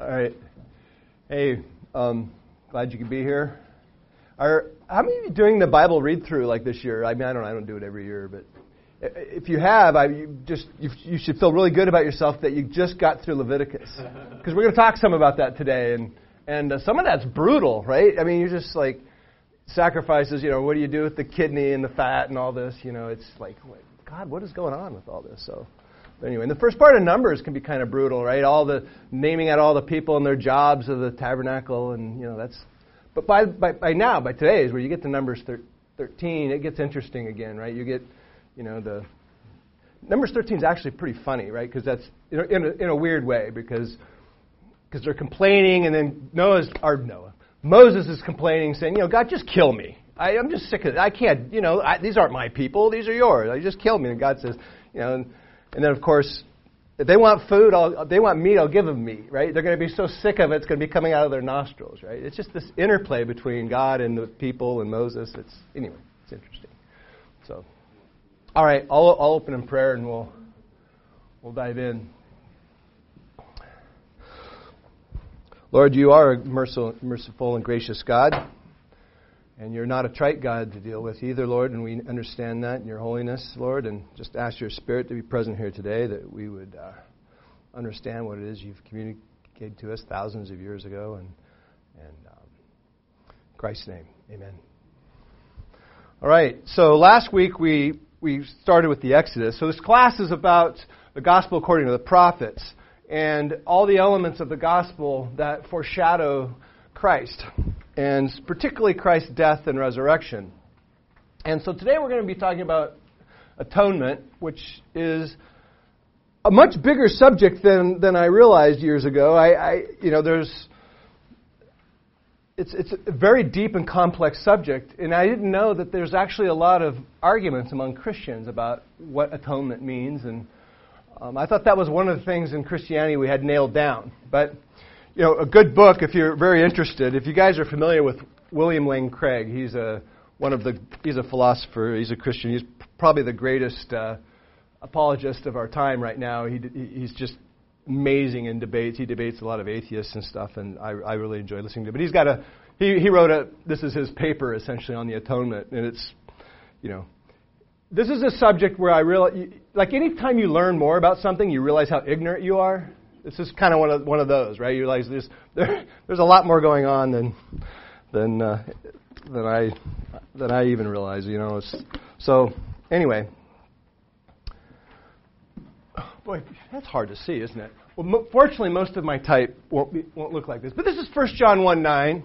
All right. Hey, um, glad you could be here. Are how many of you doing the Bible read through like this year? I mean, I don't. I don't do it every year, but if you have, I you just you, you should feel really good about yourself that you just got through Leviticus, because we're going to talk some about that today, and and uh, some of that's brutal, right? I mean, you're just like sacrifices. You know, what do you do with the kidney and the fat and all this? You know, it's like, God, what is going on with all this? So. Anyway, and the first part of Numbers can be kind of brutal, right? All the naming out all the people and their jobs of the tabernacle, and you know that's. But by by, by now, by today is where you get to Numbers thir- 13. It gets interesting again, right? You get, you know, the Numbers 13 is actually pretty funny, right? Because that's you know, in a, in a weird way because because they're complaining, and then Noah's or Noah Moses is complaining, saying, you know, God, just kill me. I, I'm just sick of it. I can't, you know, I, these aren't my people. These are yours. I just kill me. And God says, you know. And, and then, of course, if they want food, I'll, they want meat, I'll give them meat, right? They're going to be so sick of it, it's going to be coming out of their nostrils, right? It's just this interplay between God and the people and Moses. It's anyway, it's interesting. So, all right, I'll, I'll open in prayer and we'll we'll dive in. Lord, you are a merciful, merciful and gracious God. And you're not a trite God to deal with either, Lord, and we understand that in your holiness, Lord, and just ask your Spirit to be present here today that we would uh, understand what it is you've communicated to us thousands of years ago. And, and um, in Christ's name, amen. All right, so last week we, we started with the Exodus. So this class is about the gospel according to the prophets and all the elements of the gospel that foreshadow Christ and particularly Christ's death and resurrection. And so today we're going to be talking about atonement, which is a much bigger subject than, than I realized years ago. I, I you know, there's it's it's a very deep and complex subject, and I didn't know that there's actually a lot of arguments among Christians about what atonement means, and um, I thought that was one of the things in Christianity we had nailed down, but you know, a good book if you're very interested. If you guys are familiar with William Lane Craig, he's a one of the he's a philosopher. He's a Christian. He's probably the greatest uh, apologist of our time right now. He, he's just amazing in debates. He debates a lot of atheists and stuff, and I, I really enjoy listening to. him. But he's got a he, he wrote a this is his paper essentially on the atonement, and it's you know this is a subject where I realize like anytime you learn more about something, you realize how ignorant you are. This is kind of one of one of those, right? You realize there's there, there's a lot more going on than than uh, than I than I even realize. You know, it's, so anyway. Boy, that's hard to see, isn't it? Well, mo- fortunately, most of my type won't be, won't look like this. But this is 1 John 1 9.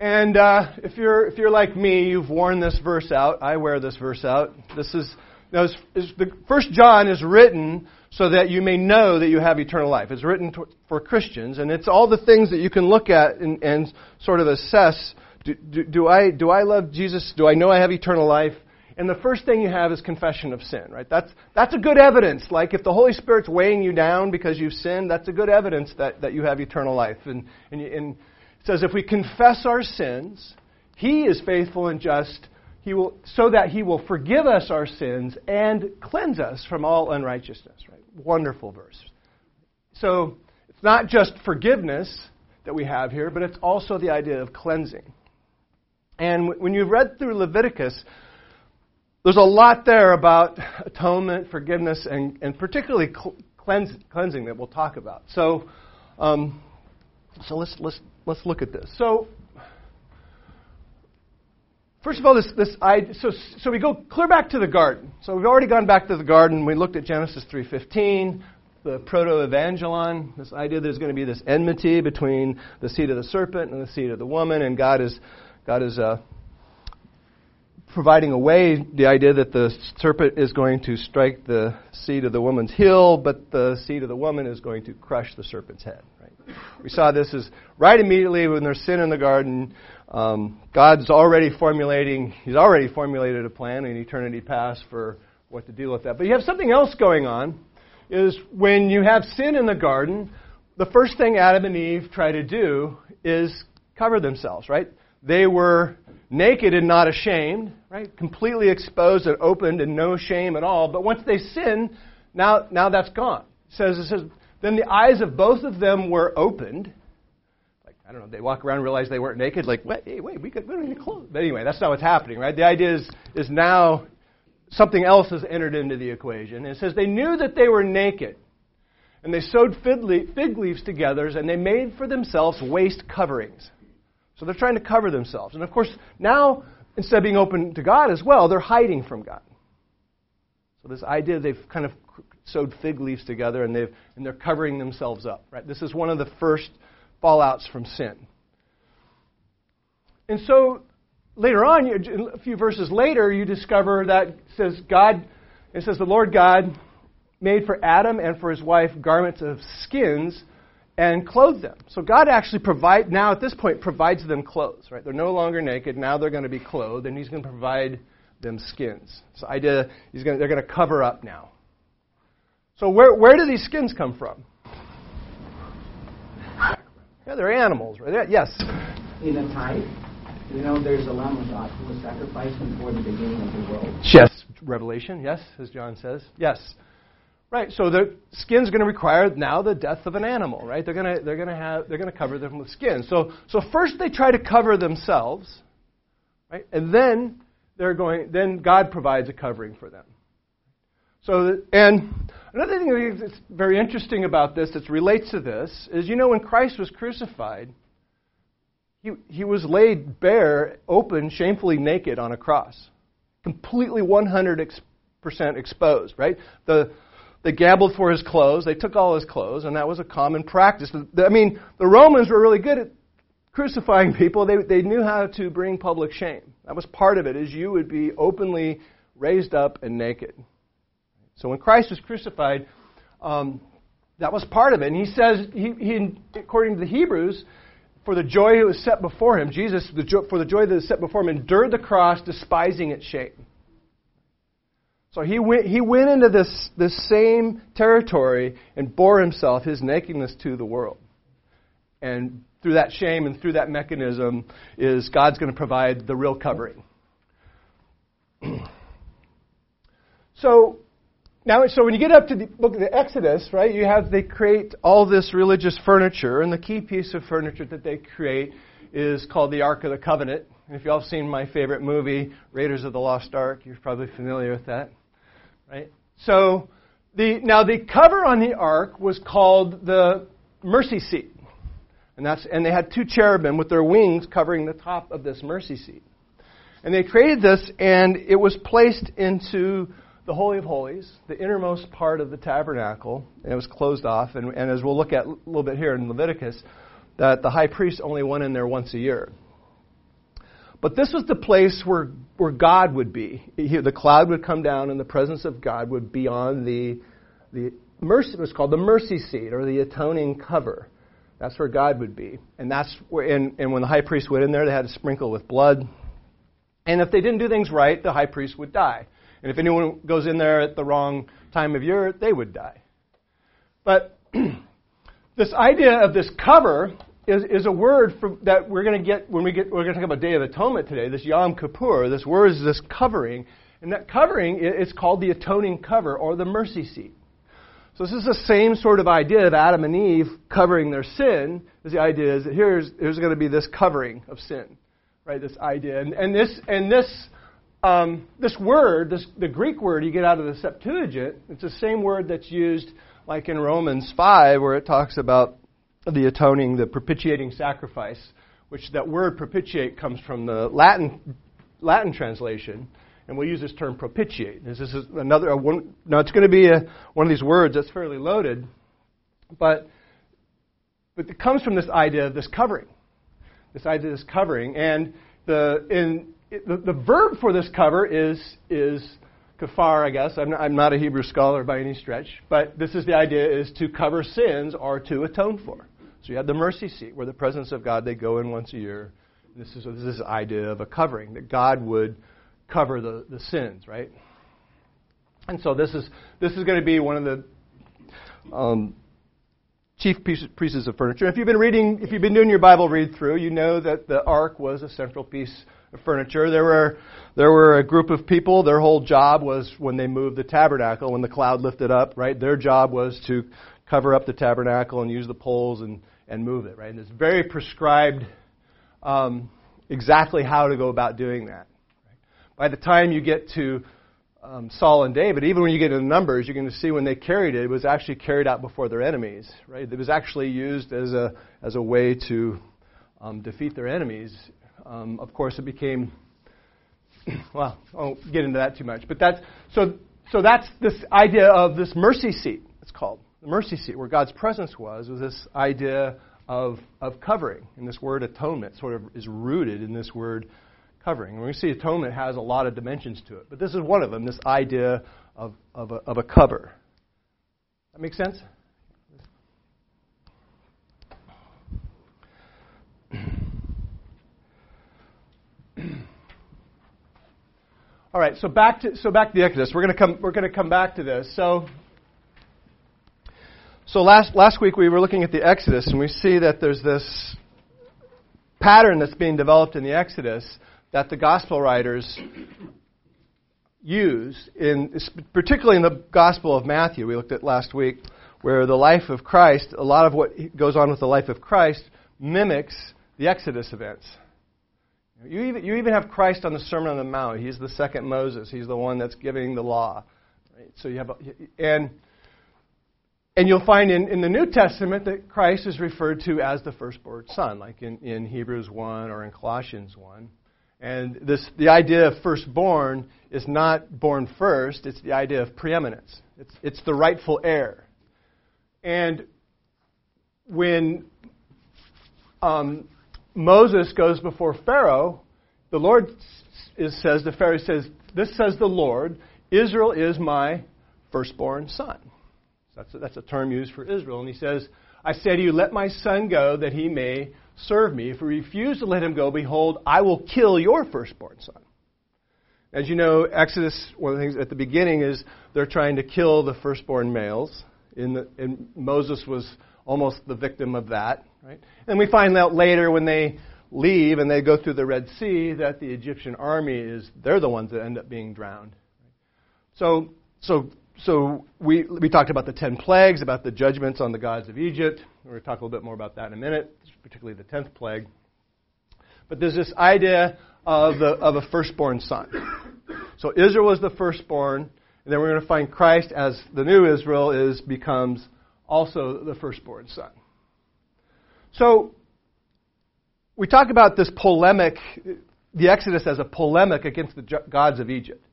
And uh, if you're if you're like me, you've worn this verse out. I wear this verse out. This is now, the First John is written so that you may know that you have eternal life. It's written to, for Christians, and it's all the things that you can look at and, and sort of assess. Do, do, do, I, do I love Jesus? Do I know I have eternal life? And the first thing you have is confession of sin, right? That's, that's a good evidence. Like if the Holy Spirit's weighing you down because you've sinned, that's a good evidence that, that you have eternal life. And, and, and it says if we confess our sins, He is faithful and just he will, so that he will forgive us our sins and cleanse us from all unrighteousness. Right? Wonderful verse. So it's not just forgiveness that we have here, but it's also the idea of cleansing. And when you've read through Leviticus, there's a lot there about atonement, forgiveness, and, and particularly cleanse, cleansing that we'll talk about. So, um, so let's, let's, let's look at this. So, First of all, this, this I, so, so we go clear back to the garden. So we've already gone back to the garden. We looked at Genesis 3.15, the proto-evangelon, this idea there's going to be this enmity between the seed of the serpent and the seed of the woman, and God is, God is uh, providing away the idea that the serpent is going to strike the seed of the woman's heel, but the seed of the woman is going to crush the serpent's head. Right? We saw this as right immediately when there's sin in the garden. Um, God's already formulating, He's already formulated a plan in eternity past for what to deal with that. But you have something else going on, is when you have sin in the garden, the first thing Adam and Eve try to do is cover themselves, right? They were naked and not ashamed, right? Completely exposed and opened and no shame at all. But once they sin, now, now that's gone. It says, it says Then the eyes of both of them were opened. I don't know, they walk around and realize they weren't naked. Like, wait, hey, wait we, could, we don't need clothes. But anyway, that's not what's happening, right? The idea is, is now something else has entered into the equation. And It says they knew that they were naked. And they sewed fig leaves together and they made for themselves waist coverings. So they're trying to cover themselves. And of course, now, instead of being open to God as well, they're hiding from God. So this idea they've kind of sewed fig leaves together and, they've, and they're covering themselves up. Right? This is one of the first fallouts from sin. And so later on, a few verses later, you discover that says God, it says the Lord God made for Adam and for his wife garments of skins and clothed them. So God actually provide now at this point provides them clothes, right? They're no longer naked. Now they're going to be clothed, and He's going to provide them skins. So idea he's going to, they're going to cover up now. So where where do these skins come from? Yeah, they're animals, right? Yes. In a type, you know, there's a lamb of God who was sacrificed before the beginning of the world. Yes. Revelation, yes, as John says. Yes. Right, so the skin's going to require now the death of an animal, right? They're going to they're going to have they're going to cover them with skin. So so first they try to cover themselves, right? And then they're going then God provides a covering for them. So and another thing that's very interesting about this that relates to this is you know when Christ was crucified, he he was laid bare, open, shamefully naked on a cross, completely 100 percent exposed, right? The they gambled for his clothes. They took all his clothes, and that was a common practice. I mean, the Romans were really good at crucifying people. They, they knew how to bring public shame. That was part of it, is you would be openly raised up and naked. So when Christ was crucified, um, that was part of it. And he says, he, he, according to the Hebrews, for the joy that was set before him, Jesus, the jo- for the joy that was set before him, endured the cross, despising its shame. So he went, he went into this, this same territory and bore himself, his nakedness, to the world. And through that shame and through that mechanism is God's going to provide the real covering. so now, so when you get up to the book of the Exodus, right, you have they create all this religious furniture, and the key piece of furniture that they create is called the Ark of the Covenant. And if you all have seen my favorite movie, Raiders of the Lost Ark, you're probably familiar with that. Right? So the now the cover on the ark was called the mercy seat. And that's and they had two cherubim with their wings covering the top of this mercy seat. And they created this and it was placed into the Holy of Holies, the innermost part of the tabernacle, and it was closed off. And, and as we'll look at a little bit here in Leviticus, that the high priest only went in there once a year. But this was the place where, where God would be. He, the cloud would come down, and the presence of God would be on the, the mercy, it was called the mercy seat or the atoning cover. That's where God would be. And that's where, and, and when the high priest went in there, they had to sprinkle with blood. And if they didn't do things right, the high priest would die. And if anyone goes in there at the wrong time of year, they would die. But this idea of this cover is, is a word that we're going to get when we get we're going to talk about Day of Atonement today. This Yom Kippur. This word is this covering, and that covering is called the atoning cover or the mercy seat. So this is the same sort of idea of Adam and Eve covering their sin. Is the idea is that here's here's going to be this covering of sin, right? This idea, and, and this and this. Um, this word, this, the Greek word you get out of the Septuagint, it's the same word that's used like in Romans 5, where it talks about the atoning, the propitiating sacrifice, which that word propitiate comes from the Latin Latin translation, and we'll use this term propitiate. This is another one. Now it's going to be a, one of these words that's fairly loaded, but but it comes from this idea of this covering, this idea of this covering, and the in the, the verb for this cover is is kafar, I guess. I'm not, I'm not a Hebrew scholar by any stretch, but this is the idea is to cover sins or to atone for. So you have the mercy seat, where the presence of God, they go in once a year. This is, this is idea of a covering, that God would cover the, the sins, right? And so this is, this is going to be one of the um, chief pieces of furniture. If you've been reading, if you've been doing your Bible read through, you know that the ark was a central piece of furniture. There were there were a group of people. Their whole job was when they moved the tabernacle, when the cloud lifted up, right? Their job was to cover up the tabernacle and use the poles and, and move it, right? And it's very prescribed um, exactly how to go about doing that. By the time you get to um, Saul and David, even when you get into Numbers, you're going to see when they carried it, it was actually carried out before their enemies, right? It was actually used as a, as a way to um, defeat their enemies. Um, of course, it became, well, I won't get into that too much, but that's, so, so that's this idea of this mercy seat, it's called. The mercy seat, where God's presence was, was this idea of, of covering. And this word atonement sort of is rooted in this word covering. And we see atonement has a lot of dimensions to it, but this is one of them this idea of, of, a, of a cover. That makes sense? All right, so back to so back to the Exodus. We're going to come we're going to come back to this. So so last last week we were looking at the Exodus and we see that there's this pattern that's being developed in the Exodus that the gospel writers use in particularly in the Gospel of Matthew we looked at last week where the life of Christ, a lot of what goes on with the life of Christ mimics the Exodus events. You even, you even have Christ on the Sermon on the Mount. He's the second Moses. He's the one that's giving the law. Right? So you have, a, and and you'll find in, in the New Testament that Christ is referred to as the firstborn son, like in, in Hebrews 1 or in Colossians 1. And this, the idea of firstborn is not born first, it's the idea of preeminence. It's, it's the rightful heir. And when um, Moses goes before Pharaoh, the Lord is, says, the Pharaoh says, This says the Lord, Israel is my firstborn son. That's a, that's a term used for Israel. And he says, I say to you, let my son go that he may serve me. If you refuse to let him go, behold, I will kill your firstborn son. As you know, Exodus, one of the things at the beginning is they're trying to kill the firstborn males. In the, and Moses was almost the victim of that. Right? And we find out later when they leave and they go through the Red Sea that the Egyptian army is they're the ones that end up being drowned. So so so we we talked about the ten plagues, about the judgments on the gods of Egypt. We're going to talk a little bit more about that in a minute, particularly the tenth plague. But there's this idea of the of a firstborn son. So Israel was the firstborn, and then we're going to find Christ as the new Israel is becomes also the firstborn son. So we talk about this polemic, the Exodus as a polemic against the gods of Egypt.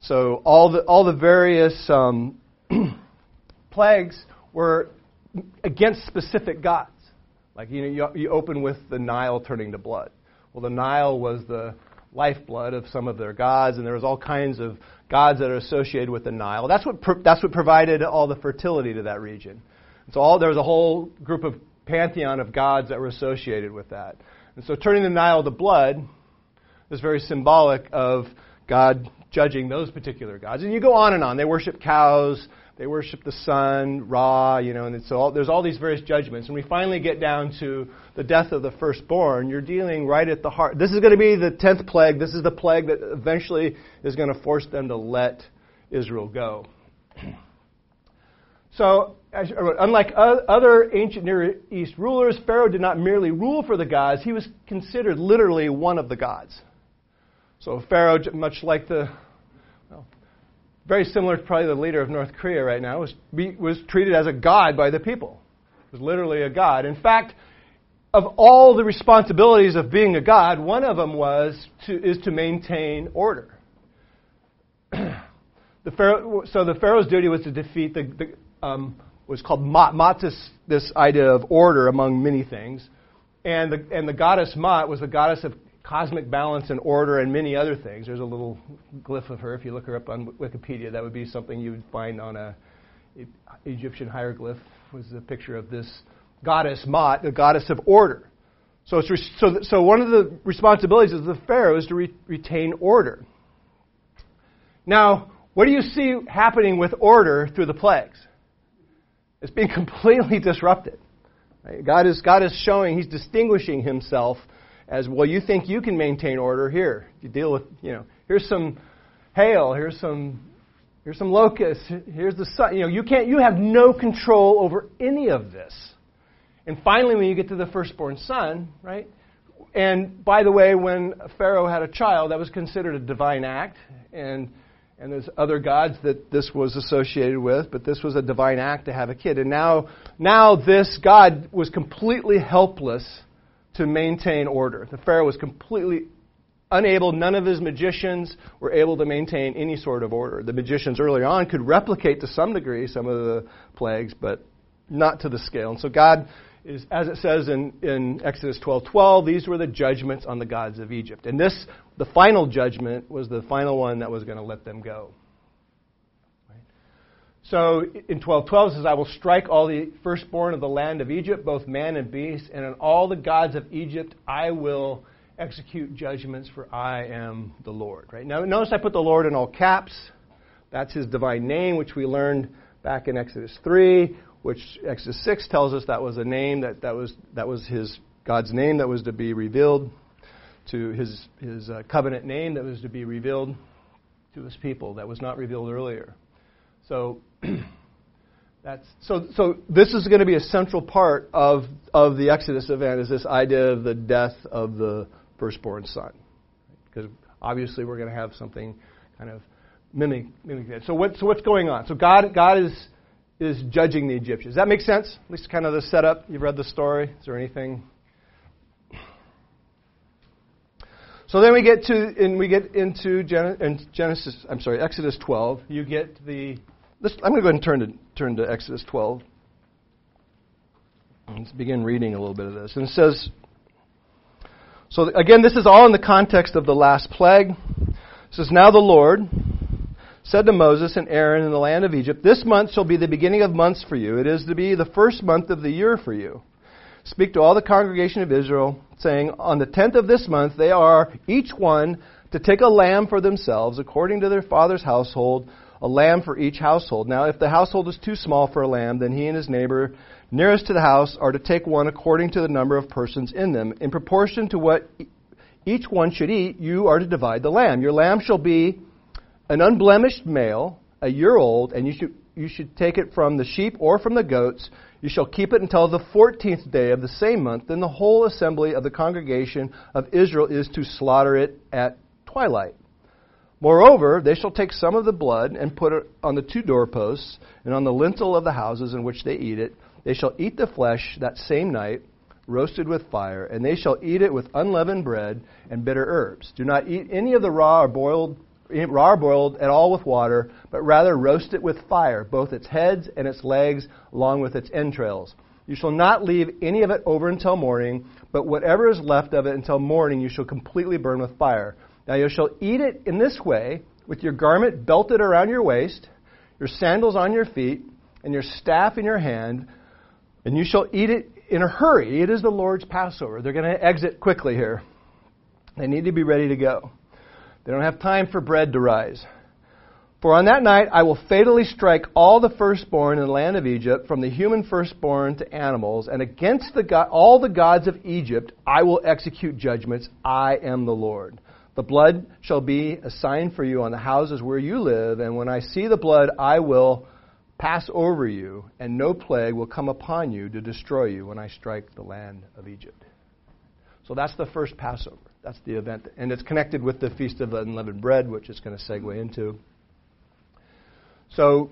So all the all the various um, plagues were against specific gods. Like you know, you, you open with the Nile turning to blood. Well, the Nile was the lifeblood of some of their gods, and there was all kinds of gods that are associated with the Nile. That's what pro- that's what provided all the fertility to that region. And so all there was a whole group of pantheon of gods that were associated with that. And so turning the Nile to blood is very symbolic of God judging those particular gods. And you go on and on. They worship cows, they worship the sun, Ra, you know, and so all, there's all these various judgments. And we finally get down to the death of the firstborn. You're dealing right at the heart. This is going to be the tenth plague. This is the plague that eventually is going to force them to let Israel go. So, unlike other ancient Near East rulers, Pharaoh did not merely rule for the gods, he was considered literally one of the gods. So, Pharaoh, much like the, well, very similar to probably the leader of North Korea right now, was, was treated as a god by the people. He was literally a god. In fact, of all the responsibilities of being a god, one of them was to, is to maintain order. the Pharaoh, so the Pharaoh's duty was to defeat the, the um, was called. Maat this, this idea of order among many things. And the, and the goddess Maat was the goddess of cosmic balance and order and many other things. There's a little glyph of her. If you look her up on Wikipedia, that would be something you would find on a Egyptian hieroglyph. Was a picture of this goddess Maat, the goddess of order. So, it's re- so, th- so one of the responsibilities of the pharaoh is to re- retain order. Now, what do you see happening with order through the plagues? It's being completely disrupted. Right? God, is, God is showing, He's distinguishing Himself as, well, you think you can maintain order? Here, you deal with, you know, here's some hail, here's some Here's some locusts. Here's the sun. You know, you can't. You have no control over any of this. And finally, when you get to the firstborn son, right? And by the way, when Pharaoh had a child, that was considered a divine act, and and there's other gods that this was associated with, but this was a divine act to have a kid. And now, now this God was completely helpless to maintain order. The Pharaoh was completely unable, none of his magicians were able to maintain any sort of order. The magicians early on could replicate to some degree some of the plagues, but not to the scale. And so God is, as it says in, in Exodus 12:12, these were the judgments on the gods of Egypt. And this, the final judgment, was the final one that was going to let them go. So in 12:12 it says, "I will strike all the firstborn of the land of Egypt, both man and beast, and on all the gods of Egypt I will execute judgments, for I am the Lord. Right? Now, notice I put the Lord in all caps. That's his divine name, which we learned back in Exodus 3, which Exodus 6 tells us that was a name that, that was that was his God's name that was to be revealed to his his uh, covenant name that was to be revealed to his people that was not revealed earlier. So that's so so this is going to be a central part of of the Exodus event is this idea of the death of the firstborn son. Because obviously we're going to have something kind of mimic, mimic that. So, what, so what's going on? So God, God is, is judging the Egyptians. Does that make sense? At least kind of the setup. You've read the story. Is there anything? So then we get to and we get into Genesis. I'm sorry, Exodus 12. You get the. I'm going to go ahead and turn to turn to Exodus 12. Let's begin reading a little bit of this. And it says, so again, this is all in the context of the last plague. It says, Now the Lord said to Moses and Aaron in the land of Egypt, This month shall be the beginning of months for you. It is to be the first month of the year for you. Speak to all the congregation of Israel, saying, On the tenth of this month they are each one to take a lamb for themselves, according to their father's household, a lamb for each household. Now, if the household is too small for a lamb, then he and his neighbor nearest to the house are to take one according to the number of persons in them. In proportion to what each one should eat, you are to divide the lamb. Your lamb shall be an unblemished male, a year old, and you should, you should take it from the sheep or from the goats. You shall keep it until the fourteenth day of the same month. Then the whole assembly of the congregation of Israel is to slaughter it at twilight. Moreover, they shall take some of the blood and put it on the two doorposts and on the lintel of the houses in which they eat it they shall eat the flesh that same night, roasted with fire, and they shall eat it with unleavened bread and bitter herbs. Do not eat any of the raw or boiled eh, raw or boiled at all with water, but rather roast it with fire, both its heads and its legs, along with its entrails. You shall not leave any of it over until morning, but whatever is left of it until morning you shall completely burn with fire. Now you shall eat it in this way, with your garment belted around your waist, your sandals on your feet, and your staff in your hand and you shall eat it in a hurry. It is the Lord's Passover. They're going to exit quickly here. They need to be ready to go. They don't have time for bread to rise. For on that night I will fatally strike all the firstborn in the land of Egypt, from the human firstborn to animals, and against the God, all the gods of Egypt I will execute judgments. I am the Lord. The blood shall be a sign for you on the houses where you live, and when I see the blood, I will pass over you, and no plague will come upon you to destroy you when I strike the land of Egypt. So that's the first Passover. That's the event. And it's connected with the Feast of Unleavened Bread, which it's going to segue into. So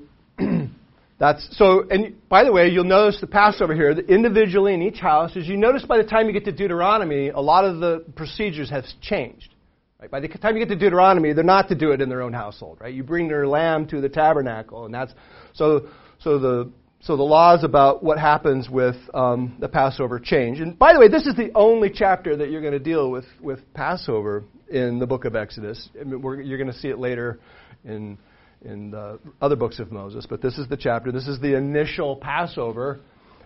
that's so and by the way, you'll notice the Passover here, individually in each house, as you notice by the time you get to Deuteronomy, a lot of the procedures have changed. Right? By the time you get to Deuteronomy, they're not to do it in their own household, right? You bring their lamb to the tabernacle, and that's so. So the so the laws about what happens with um, the Passover change. And by the way, this is the only chapter that you're going to deal with with Passover in the book of Exodus. I mean, you're going to see it later in in the other books of Moses, but this is the chapter. This is the initial Passover.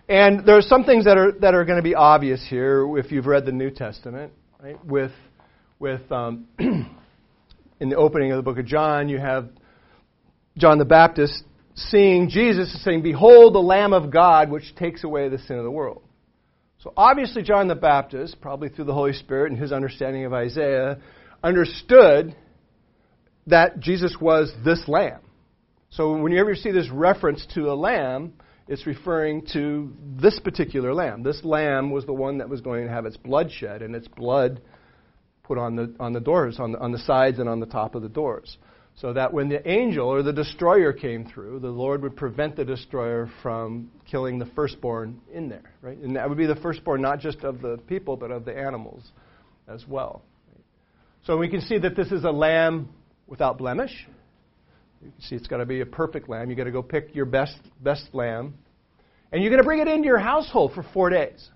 And there are some things that are that are going to be obvious here if you've read the New Testament, right? With with um, in the opening of the book of John, you have John the Baptist seeing Jesus and saying, Behold the Lamb of God which takes away the sin of the world. So obviously, John the Baptist, probably through the Holy Spirit and his understanding of Isaiah, understood that Jesus was this Lamb. So whenever you see this reference to a lamb, it's referring to this particular lamb. This lamb was the one that was going to have its blood shed and its blood put on the, on the doors, on the, on the sides and on the top of the doors. So that when the angel or the destroyer came through, the Lord would prevent the destroyer from killing the firstborn in there, right? And that would be the firstborn not just of the people, but of the animals as well. So we can see that this is a lamb without blemish. You can see it's got to be a perfect lamb. You've got to go pick your best, best lamb. And you're going to bring it into your household for four days.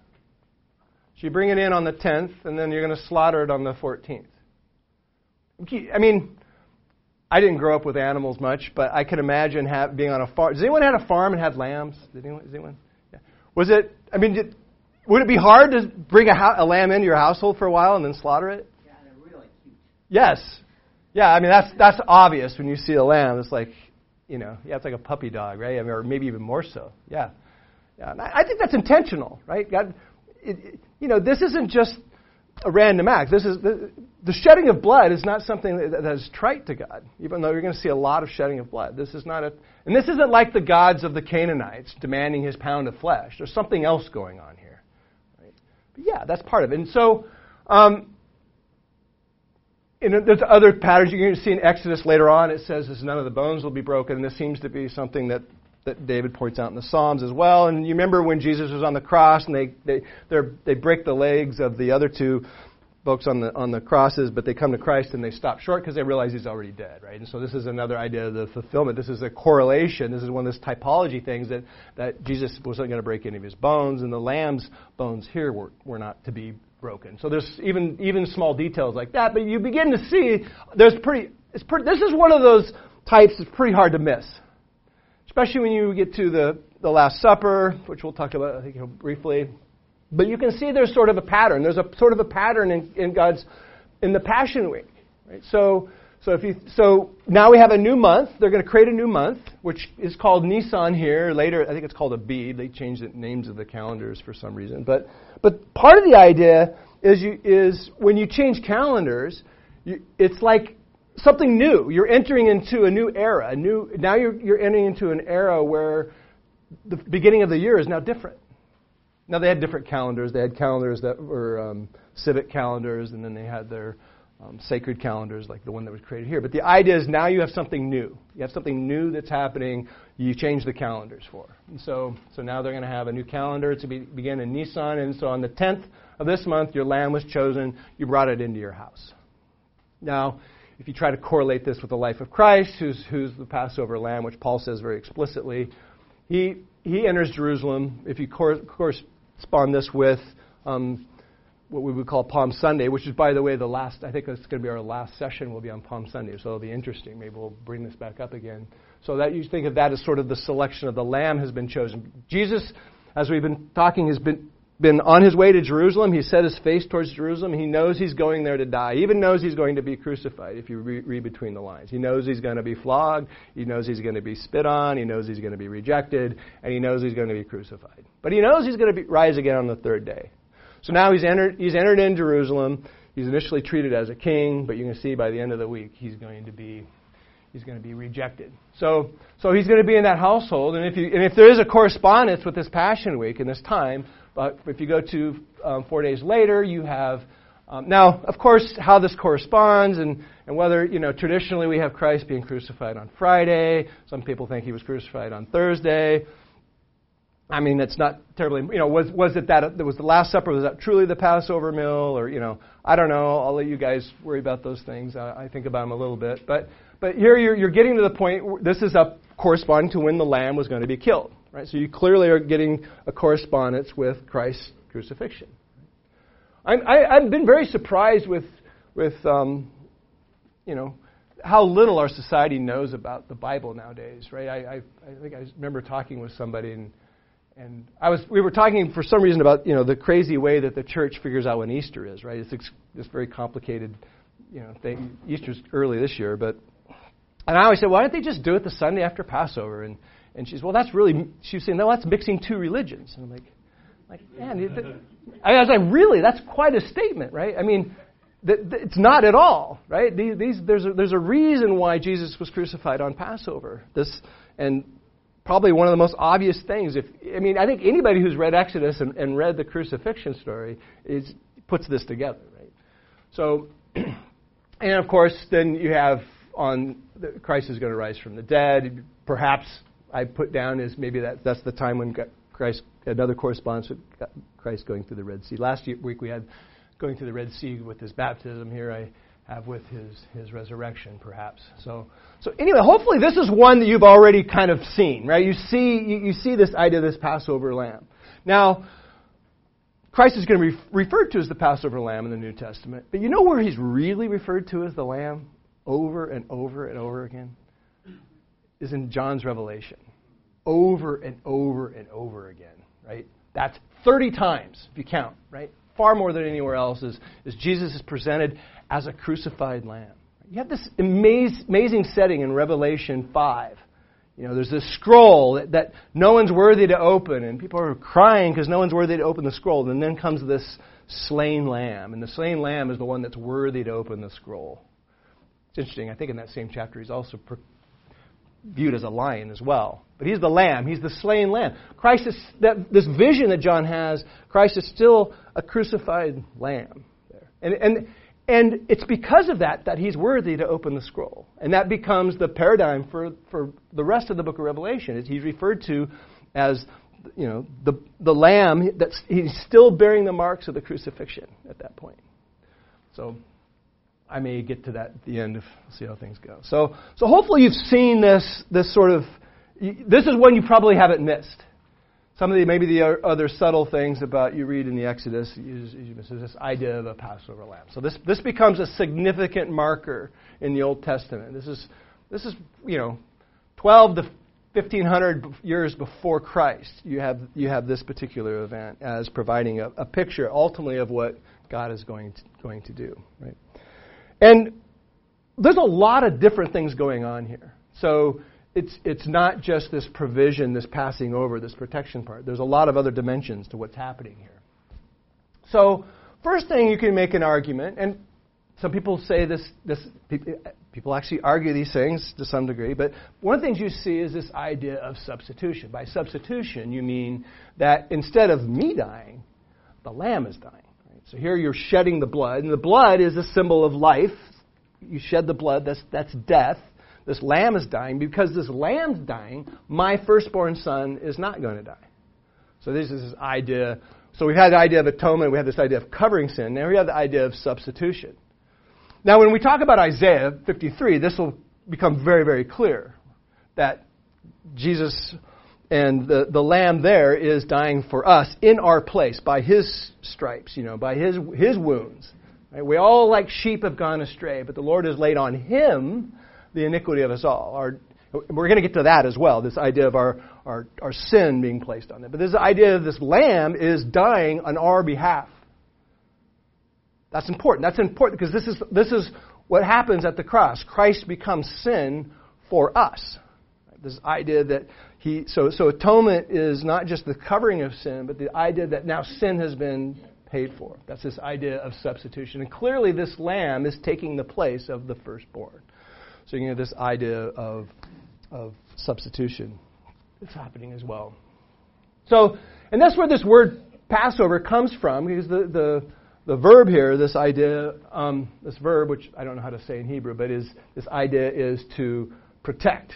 So you bring it in on the 10th, and then you're going to slaughter it on the 14th. I mean, I didn't grow up with animals much, but I can imagine have, being on a farm. Does anyone had a farm and had lambs? Did anyone? Does anyone? Yeah. Was it? I mean, did, would it be hard to bring a, a lamb into your household for a while and then slaughter it? Yeah, they're really cute. Yes. Yeah, I mean that's that's obvious when you see a lamb. It's like, you know, yeah, it's like a puppy dog, right? I mean, or maybe even more so. Yeah, yeah. I think that's intentional, right? God, it, you know, this isn't just a random act. This is the, the shedding of blood is not something that, that is trite to God, even though you're going to see a lot of shedding of blood. This is not a, and this isn't like the gods of the Canaanites demanding his pound of flesh. There's something else going on here. Right? Yeah, that's part of it. And so. Um, and there's other patterns you're going to see in Exodus later on. It says that none of the bones will be broken. And this seems to be something that, that David points out in the Psalms as well. And you remember when Jesus was on the cross and they, they, they break the legs of the other two folks on the, on the crosses, but they come to Christ and they stop short because they realize he's already dead, right? And so this is another idea of the fulfillment. This is a correlation. This is one of those typology things that, that Jesus wasn't going to break any of his bones, and the lamb's bones here were, were not to be broken. So there's even even small details like that, but you begin to see there's pretty. It's pretty this is one of those types that's pretty hard to miss, especially when you get to the the Last Supper, which we'll talk about I think briefly. But you can see there's sort of a pattern. There's a sort of a pattern in, in God's in the Passion Week. Right? So so if you so now we have a new month. They're going to create a new month, which is called Nisan here. Later, I think it's called Abib. They changed the names of the calendars for some reason. But but part of the idea is you, is when you change calendars, you, it's like something new. You're entering into a new era. A new now you're you're entering into an era where the beginning of the year is now different. Now they had different calendars. They had calendars that were um, civic calendars, and then they had their um, sacred calendars like the one that was created here. But the idea is now you have something new. You have something new that's happening. You change the calendars for. And so, so now they're going to have a new calendar to be, begin in Nisan. And so on the 10th of this month, your lamb was chosen. You brought it into your house. Now, if you try to correlate this with the life of Christ, who's, who's the Passover lamb, which Paul says very explicitly, he, he enters Jerusalem. If you cor- correspond this with um, what we would call Palm Sunday, which is, by the way, the last, I think it's going to be our last session will be on Palm Sunday, so it'll be interesting. Maybe we'll bring this back up again. So that you think of that as sort of the selection of the Lamb has been chosen. Jesus, as we've been talking, has been, been on his way to Jerusalem. He set his face towards Jerusalem. He knows he's going there to die. He even knows he's going to be crucified, if you re- read between the lines. He knows he's going to be flogged. He knows he's going to be spit on. He knows he's going to be rejected. And he knows he's going to be crucified. But he knows he's going to be, rise again on the third day. So now he's entered, he's entered in Jerusalem. He's initially treated as a king, but you can see by the end of the week he's going to be he's going to be rejected. So so he's going to be in that household, and if you and if there is a correspondence with this Passion Week and this time, but if you go to um, four days later, you have um, now, of course, how this corresponds and, and whether, you know, traditionally we have Christ being crucified on Friday. Some people think he was crucified on Thursday. I mean, it's not terribly, you know, was, was it that, was the Last Supper, was that truly the Passover meal? Or, you know, I don't know. I'll let you guys worry about those things. I, I think about them a little bit. But, but here you're, you're getting to the point, this is up corresponding to when the lamb was going to be killed. Right? So you clearly are getting a correspondence with Christ's crucifixion. I'm, I, have been very surprised with, with um, you know, how little our society knows about the Bible nowadays, right? I, I, I think I remember talking with somebody and and I was we were talking for some reason about you know the crazy way that the church figures out when Easter is right. It's this very complicated you know thing. Easter's early this year, but and I always said, why don't they just do it the Sunday after Passover? And and she's well, that's really she was saying no, that's mixing two religions. And I'm like, like man, it, I was like really that's quite a statement, right? I mean. it's not at all, right? These, these, there's, a, there's a reason why Jesus was crucified on Passover. This, and probably one of the most obvious things. If I mean, I think anybody who's read Exodus and, and read the crucifixion story is, puts this together, right? So, and of course, then you have on the, Christ is going to rise from the dead. Perhaps I put down is maybe that that's the time when Christ another correspondence with Christ going through the Red Sea. Last week we had going through the Red Sea with his baptism. Here I have with his his resurrection, perhaps. So so anyway, hopefully this is one that you've already kind of seen, right? You see you, you see this idea of this Passover lamb. Now. Christ is going to be referred to as the Passover lamb in the New Testament. But you know where he's really referred to as the lamb over and over and over again? Is in John's Revelation. Over and over and over again, right? That's 30 times if you count, right? Far more than anywhere else is, is Jesus is presented as a crucified lamb. You have this amazing setting in Revelation 5 you know, there's this scroll that, that no one's worthy to open, and people are crying because no one's worthy to open the scroll. And then comes this slain lamb, and the slain lamb is the one that's worthy to open the scroll. It's interesting. I think in that same chapter, he's also viewed as a lion as well. But he's the lamb. He's the slain lamb. Christ is that this vision that John has. Christ is still a crucified lamb. There. And and and it's because of that that he's worthy to open the scroll. And that becomes the paradigm for, for the rest of the book of Revelation. He's referred to as you know, the, the lamb that's he's still bearing the marks of the crucifixion at that point. So I may get to that at the end if see how things go. So so hopefully you've seen this this sort of this is one you probably haven't missed. Some of the maybe the other subtle things about you read in the Exodus is, is this idea of a Passover lamb. So this this becomes a significant marker in the Old Testament. This is this is you know 12 to 1500 years before Christ. You have you have this particular event as providing a, a picture ultimately of what God is going to, going to do. Right, and there's a lot of different things going on here. So it's, it's not just this provision, this passing over, this protection part. There's a lot of other dimensions to what's happening here. So, first thing you can make an argument, and some people say this, this people actually argue these things to some degree, but one of the things you see is this idea of substitution. By substitution, you mean that instead of me dying, the lamb is dying. So here you're shedding the blood, and the blood is a symbol of life. You shed the blood, that's, that's death this lamb is dying. Because this lamb's dying, my firstborn son is not going to die. So this is this idea. So we've had the idea of atonement, we have this idea of covering sin. Now we have the idea of substitution. Now, when we talk about Isaiah 53, this will become very, very clear that Jesus and the, the lamb there is dying for us in our place by his stripes, you know, by his, his wounds. Right? We all, like sheep, have gone astray, but the Lord has laid on him the iniquity of us all. Our, we're going to get to that as well, this idea of our, our, our sin being placed on it. But this idea of this lamb is dying on our behalf. That's important. That's important because this is, this is what happens at the cross. Christ becomes sin for us. This idea that he, so, so atonement is not just the covering of sin, but the idea that now sin has been paid for. That's this idea of substitution. And clearly, this lamb is taking the place of the firstborn. So you have this idea of, of substitution that's happening as well. So, and that's where this word Passover comes from, because the, the, the verb here, this idea, um, this verb, which I don't know how to say in Hebrew, but is this idea is to protect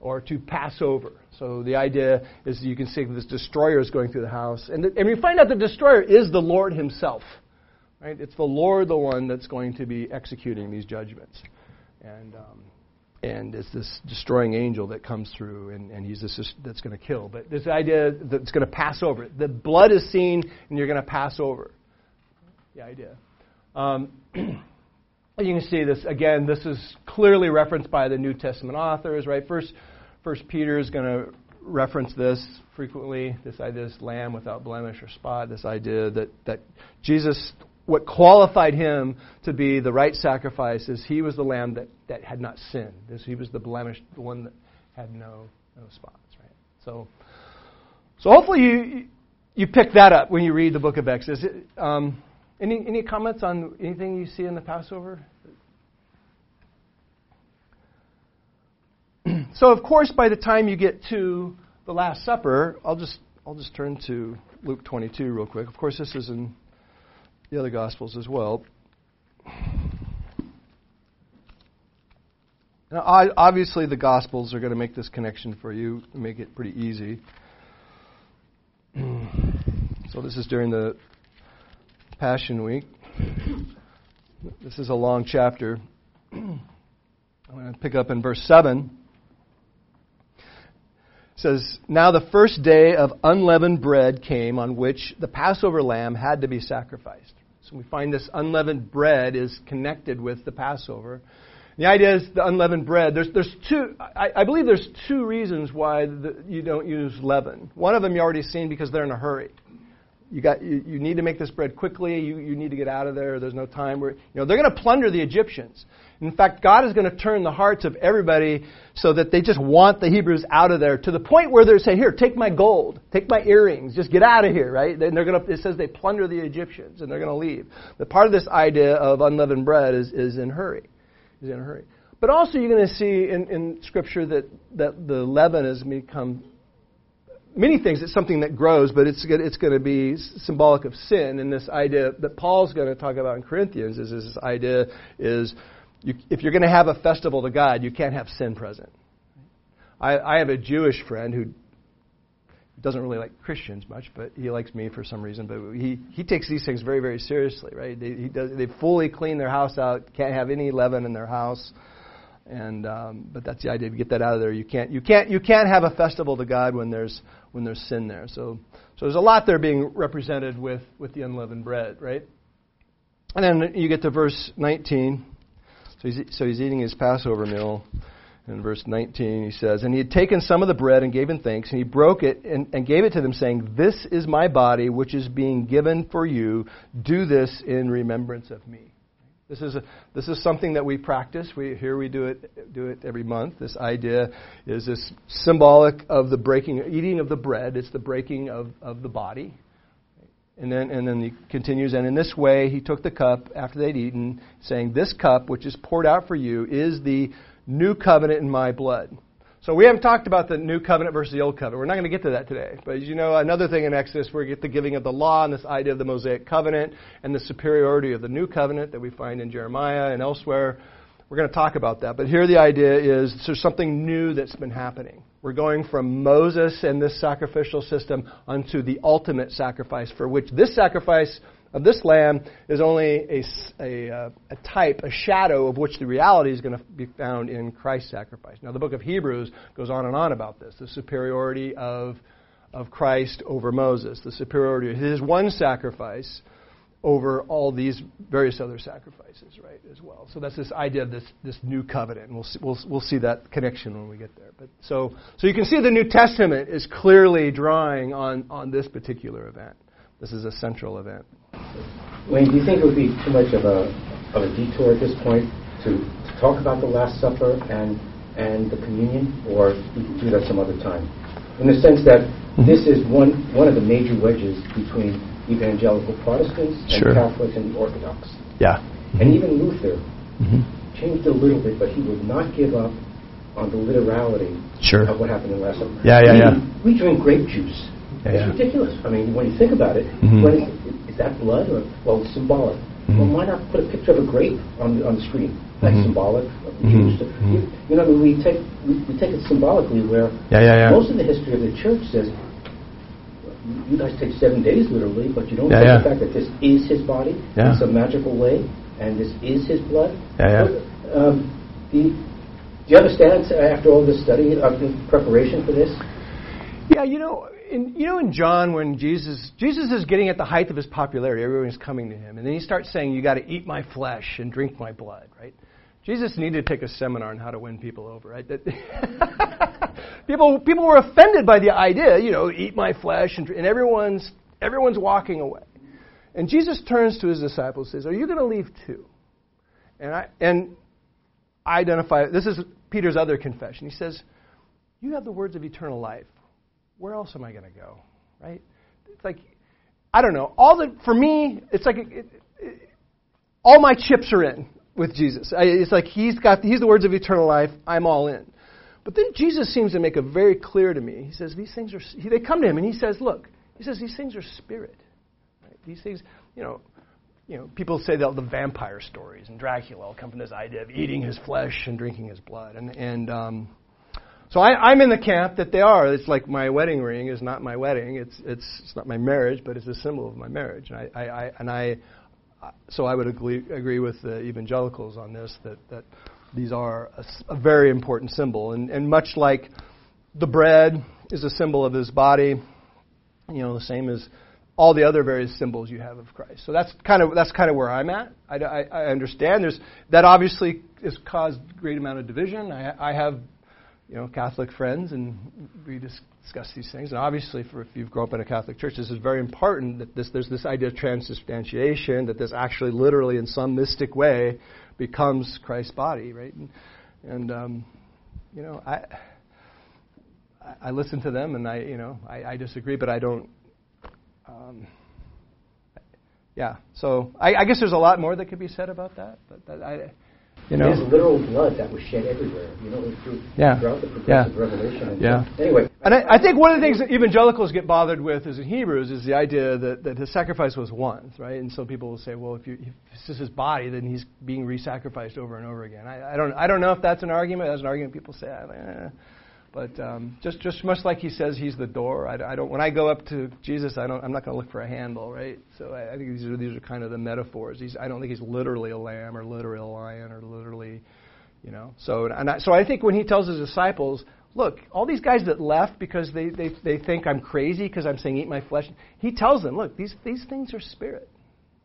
or to pass over. So the idea is you can see this destroyer is going through the house, and, and we find out the destroyer is the Lord Himself. Right? It's the Lord, the one that's going to be executing these judgments and um, and it's this destroying angel that comes through, and, and he's this that's going to kill. But this idea that it's going to pass over. The blood is seen, and you're going to pass over. The idea. Um, you can see this again. This is clearly referenced by the New Testament authors, right? First, First Peter is going to reference this frequently. This idea, this lamb without blemish or spot. This idea that that Jesus what qualified him to be the right sacrifice is he was the lamb that, that had not sinned. This, he was the blemished, the one that had no, no spots, right? So, so hopefully you, you pick that up when you read the book of Exodus. Um, Any, any comments on anything you see in the Passover? So, of course, by the time you get to the Last Supper, I'll just I'll just turn to Luke 22 real quick. Of course, this is in the other Gospels as well. Now, obviously, the Gospels are going to make this connection for you, make it pretty easy. So, this is during the Passion Week. This is a long chapter. I'm going to pick up in verse 7. Says, Now the first day of unleavened bread came on which the Passover lamb had to be sacrificed. So we find this unleavened bread is connected with the Passover. The idea is the unleavened bread. There's, there's two, I, I believe there's two reasons why the, you don't use leaven. One of them you already seen because they're in a hurry. You, got, you, you need to make this bread quickly. You, you need to get out of there. There's no time. Where, you know, they're going to plunder the Egyptians. In fact, God is going to turn the hearts of everybody so that they just want the Hebrews out of there to the point where they're saying, "Here, take my gold, take my earrings, just get out of here." Right? Then they're going to. It says they plunder the Egyptians and they're going to leave. But part of this idea of unleavened bread is, is in hurry is in a hurry. But also, you're going to see in, in Scripture that, that the leaven has become many things. It's something that grows, but it's, it's going to be symbolic of sin. And this idea that Paul's going to talk about in Corinthians is this idea is you, if you're going to have a festival to God, you can't have sin present. I, I have a Jewish friend who doesn't really like Christians much, but he likes me for some reason. But he, he takes these things very, very seriously, right? They, he does, they fully clean their house out, can't have any leaven in their house. And um, but that's the idea to get that out of there. You can't you can't you can't have a festival to God when there's when there's sin there. So so there's a lot there being represented with with the unleavened bread, right? And then you get to verse 19. So he's so he's eating his Passover meal, in verse 19, he says, And he had taken some of the bread and gave him thanks, and he broke it and, and gave it to them, saying, This is my body, which is being given for you. Do this in remembrance of me. This is, a, this is something that we practice. We, here we do it, do it every month. This idea is this symbolic of the breaking, eating of the bread. It's the breaking of, of the body. And then, and then he continues, and in this way he took the cup after they'd eaten, saying, This cup, which is poured out for you, is the new covenant in my blood. So we haven't talked about the new covenant versus the old covenant. We're not going to get to that today. But as you know, another thing in Exodus, where we get the giving of the law and this idea of the Mosaic covenant and the superiority of the new covenant that we find in Jeremiah and elsewhere. We're going to talk about that. But here the idea is there's something new that's been happening. We're going from Moses and this sacrificial system unto the ultimate sacrifice, for which this sacrifice of this lamb is only a, a, uh, a, type, a shadow of which the reality is going to be found in Christ's sacrifice. Now, the book of Hebrews goes on and on about this the superiority of, of Christ over Moses, the superiority of his one sacrifice over all these various other sacrifices, right, as well. So that's this idea of this, this new covenant, and we'll see, we'll, we'll see that connection when we get there. But so, so you can see the New Testament is clearly drawing on, on this particular event. This is a central event. Wayne, do you think it would be too much of a, of a detour at this point to, to talk about the Last Supper and, and the communion, or we can do that some other time? In the sense that mm-hmm. this is one, one of the major wedges between evangelical Protestants sure. and Catholics and the Orthodox. Yeah. Mm-hmm. And even Luther mm-hmm. changed a little bit, but he would not give up on the literality sure. of what happened in the Last Supper. Yeah, yeah, we, yeah. We drink grape juice. Yeah, it's yeah. ridiculous. I mean, when you think about it, mm-hmm. when is, is that blood or well, it's symbolic? Mm-hmm. Well, why not put a picture of a grape on the, on the screen? That's Mm-hmm. symbolic. Mhm. You, you know, I mean, we take we, we take it symbolically, where Yeah, yeah, yeah. most of the history of the church says you guys take seven days literally, but you don't Yeah, take yeah. the fact that this is his body Yeah. in some magical way, and this is his blood. Yeah, yeah. But, um, do, you, do you understand uh, after all this study, uh, the preparation for this? Yeah, you know, in, you know, in John, when Jesus Jesus is getting at the height of his popularity, everyone's coming to him, and then he starts saying, "You got to eat my flesh and drink my blood." Right? Jesus needed to take a seminar on how to win people over. Right? People people were offended by the idea, you know, eat my flesh, and, and everyone's everyone's walking away. And Jesus turns to his disciples and says, "Are you going to leave too?" And I and I identify this is Peter's other confession. He says, "You have the words of eternal life." where else am I going to go? Right? It's like, I don't know. All the for me, it's like it, all my chips are in with Jesus. I, it's like he's got he's the words of eternal life. I'm all in. But then Jesus seems to make it very clear to me. He says these things are. They come to him and he says, "Look," he says, "these things are spirit. Right? These things, you know." You know, people say that the vampire stories and Dracula all come from this idea of eating his flesh and drinking his blood, and and um, so I, I'm in the camp that they are. It's like my wedding ring is not my wedding. It's it's it's not my marriage, but it's a symbol of my marriage. And I, I, I and I so I would agree, agree with the evangelicals on this that that these are a, a very important symbol. And, and much like the bread is a symbol of his body, you know, the same as all the other various symbols you have of Christ. So that's kind of that's kind of where I'm at. I, I, I understand there's that obviously has caused great amount of division. I, I have you know Catholic friends, and we discuss these things. And obviously, for if you've grown up in a Catholic church, this is very important that this, there's this idea of transubstantiation, that this actually, literally, in some mystic way, becomes Christ's body, right? And, and um, you know, I I listen to them, and I you know I, I disagree, but I don't. Um, yeah, so I, I guess there's a lot more that could be said about that, but that, I. You know? There's literal blood that was shed everywhere, you know, through, yeah. throughout the progressive yeah. revelation. And yeah. Anyway. And I, I, think one of the things that evangelicals get bothered with is in Hebrews is the idea that, that his sacrifice was once, right? And so people will say, well, if, you, if this is his body, then he's being re-sacrificed over and over again. I, I, don't, I don't know if that's an argument. That's an argument people say. Eh. But um, just just much like he says he's the door, I, I, don't. When I go up to Jesus, I don't. I'm not going to look for a handle, right? So I, I, think these are these are kind of the metaphors. He's, I don't think he's literally a lamb or literally a lion or literally, you know. So and I, so I think when he tells his disciples, look, all these guys that left because they they they think I'm crazy because I'm saying eat my flesh. He tells them, look, these these things are spirit.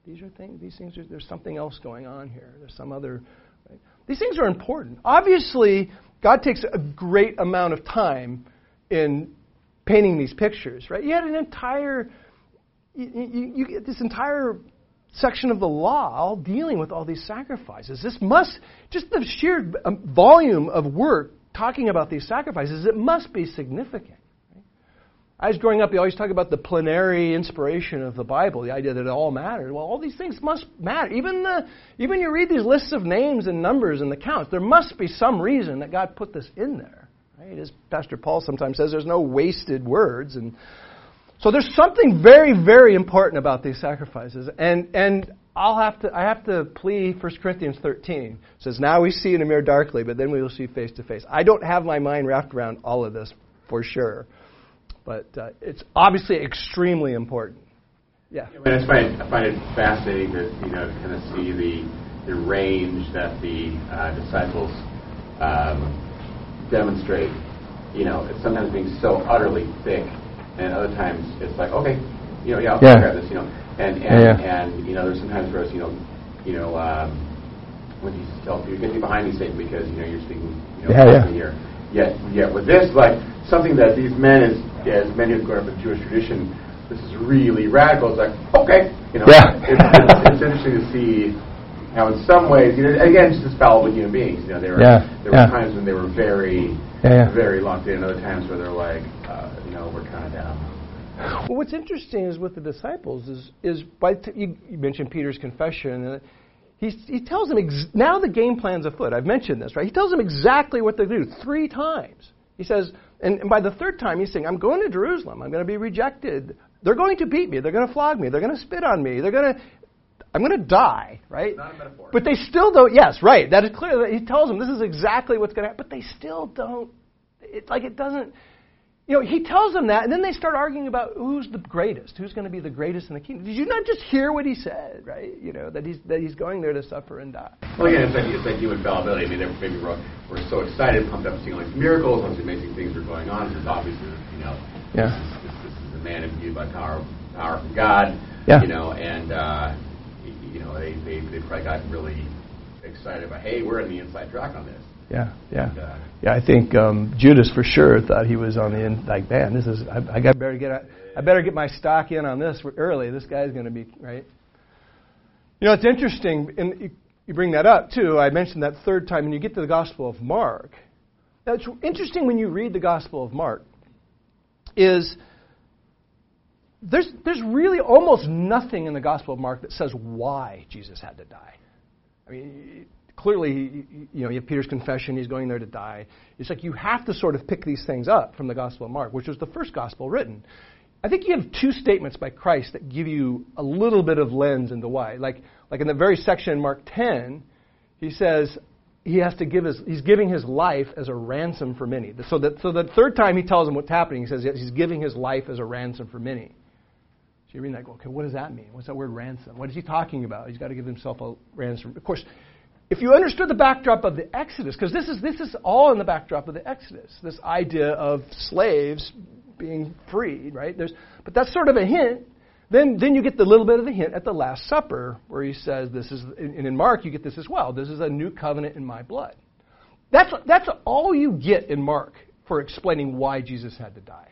These are things. These things are. There's something else going on here. There's some other. Right? These things are important. Obviously, God takes a great amount of time in painting these pictures, right? You had an entire, you, you, you get this entire section of the law all dealing with all these sacrifices. This must, just the sheer um, volume of work talking about these sacrifices, it must be significant. I was growing up, you always talk about the plenary inspiration of the Bible, the idea that it all mattered. Well, all these things must matter. Even the, even you read these lists of names and numbers and the counts, there must be some reason that God put this in there. Right? As Pastor Paul sometimes says, there's no wasted words. And so there's something very, very important about these sacrifices. And, and I'll have to, I have to plea 1 Corinthians 13. It says, Now we see in a mirror darkly, but then we will see face to face. I don't have my mind wrapped around all of this for sure. But uh, it's obviously extremely important. Yeah. yeah I, find, I find it fascinating to you know kind of see the the range that the uh, disciples um, demonstrate. You know, it's sometimes being so utterly thick, and other times it's like, okay, you know, yeah, I'll yeah. grab this, you know, and and, yeah, yeah. and you know, there's sometimes where it's, you know, you know, um, when Jesus tells people, "Get behind me, Satan," because you know you're speaking, you know, yeah, yeah. here. Yet, yet with this, like something that these men, as, as many have grown up in Jewish tradition, this is really radical. It's like, okay, you know, yeah. it's, it's, it's interesting to see how, in some ways, you know, again, just as fallible human beings. You know, there were yeah. there were yeah. times when they were very, yeah, very locked in. Other times where they're like, uh, you know, we're kind of down. Well, what's interesting is with the disciples is is by t- you, you mentioned Peter's confession. Uh, he, he tells them, ex- now the game plan's afoot. I've mentioned this, right? He tells them exactly what to do three times. He says, and, and by the third time, he's saying, I'm going to Jerusalem. I'm going to be rejected. They're going to beat me. They're going to flog me. They're going to spit on me. They're going to, I'm going to die, right? Not a metaphor. But they still don't, yes, right. That is clear. He tells them this is exactly what's going to happen. But they still don't, it, like it doesn't, you know, he tells them that, and then they start arguing about who's the greatest, who's going to be the greatest in the kingdom. Did you not just hear what he said, right? You know, that he's that he's going there to suffer and die. Well, again, it's like, it's like human fallibility. I mean, they maybe we're, we're so excited, pumped up, seeing all these miracles, all these amazing things are going on. Because obviously, you know, yeah. this, is, this, this is a man imbued by power, power from God. Yeah. You know, and uh, you know, they, they they probably got really excited about, hey, we're in the inside track on this. Yeah, yeah, yeah. I think um, Judas for sure thought he was on the end. Like, man, this is. I, I got better get. I better get my stock in on this early. This guy's going to be right. You know, it's interesting, and you, you bring that up too. I mentioned that third time, and you get to the Gospel of Mark. Now, it's interesting when you read the Gospel of Mark. Is there's there's really almost nothing in the Gospel of Mark that says why Jesus had to die. I mean, clearly, you know, you have Peter's confession, he's going there to die. It's like you have to sort of pick these things up from the Gospel of Mark, which was the first Gospel written. I think you have two statements by Christ that give you a little bit of lens into why. Like, like in the very section in Mark 10, he says he has to give his, he's giving his life as a ransom for many. So that, so the third time he tells him what's happening, he says he's giving his life as a ransom for many. So you read that, go, okay, what does that mean? What's that word ransom? What is he talking about? He's got to give himself a ransom. Of course, if you understood the backdrop of the Exodus, because this is, this is all in the backdrop of the Exodus, this idea of slaves being freed, right? There's, but that's sort of a hint. Then, then you get the little bit of the hint at the Last Supper, where he says, "This is," and in Mark you get this as well. This is a new covenant in my blood. That's that's all you get in Mark for explaining why Jesus had to die.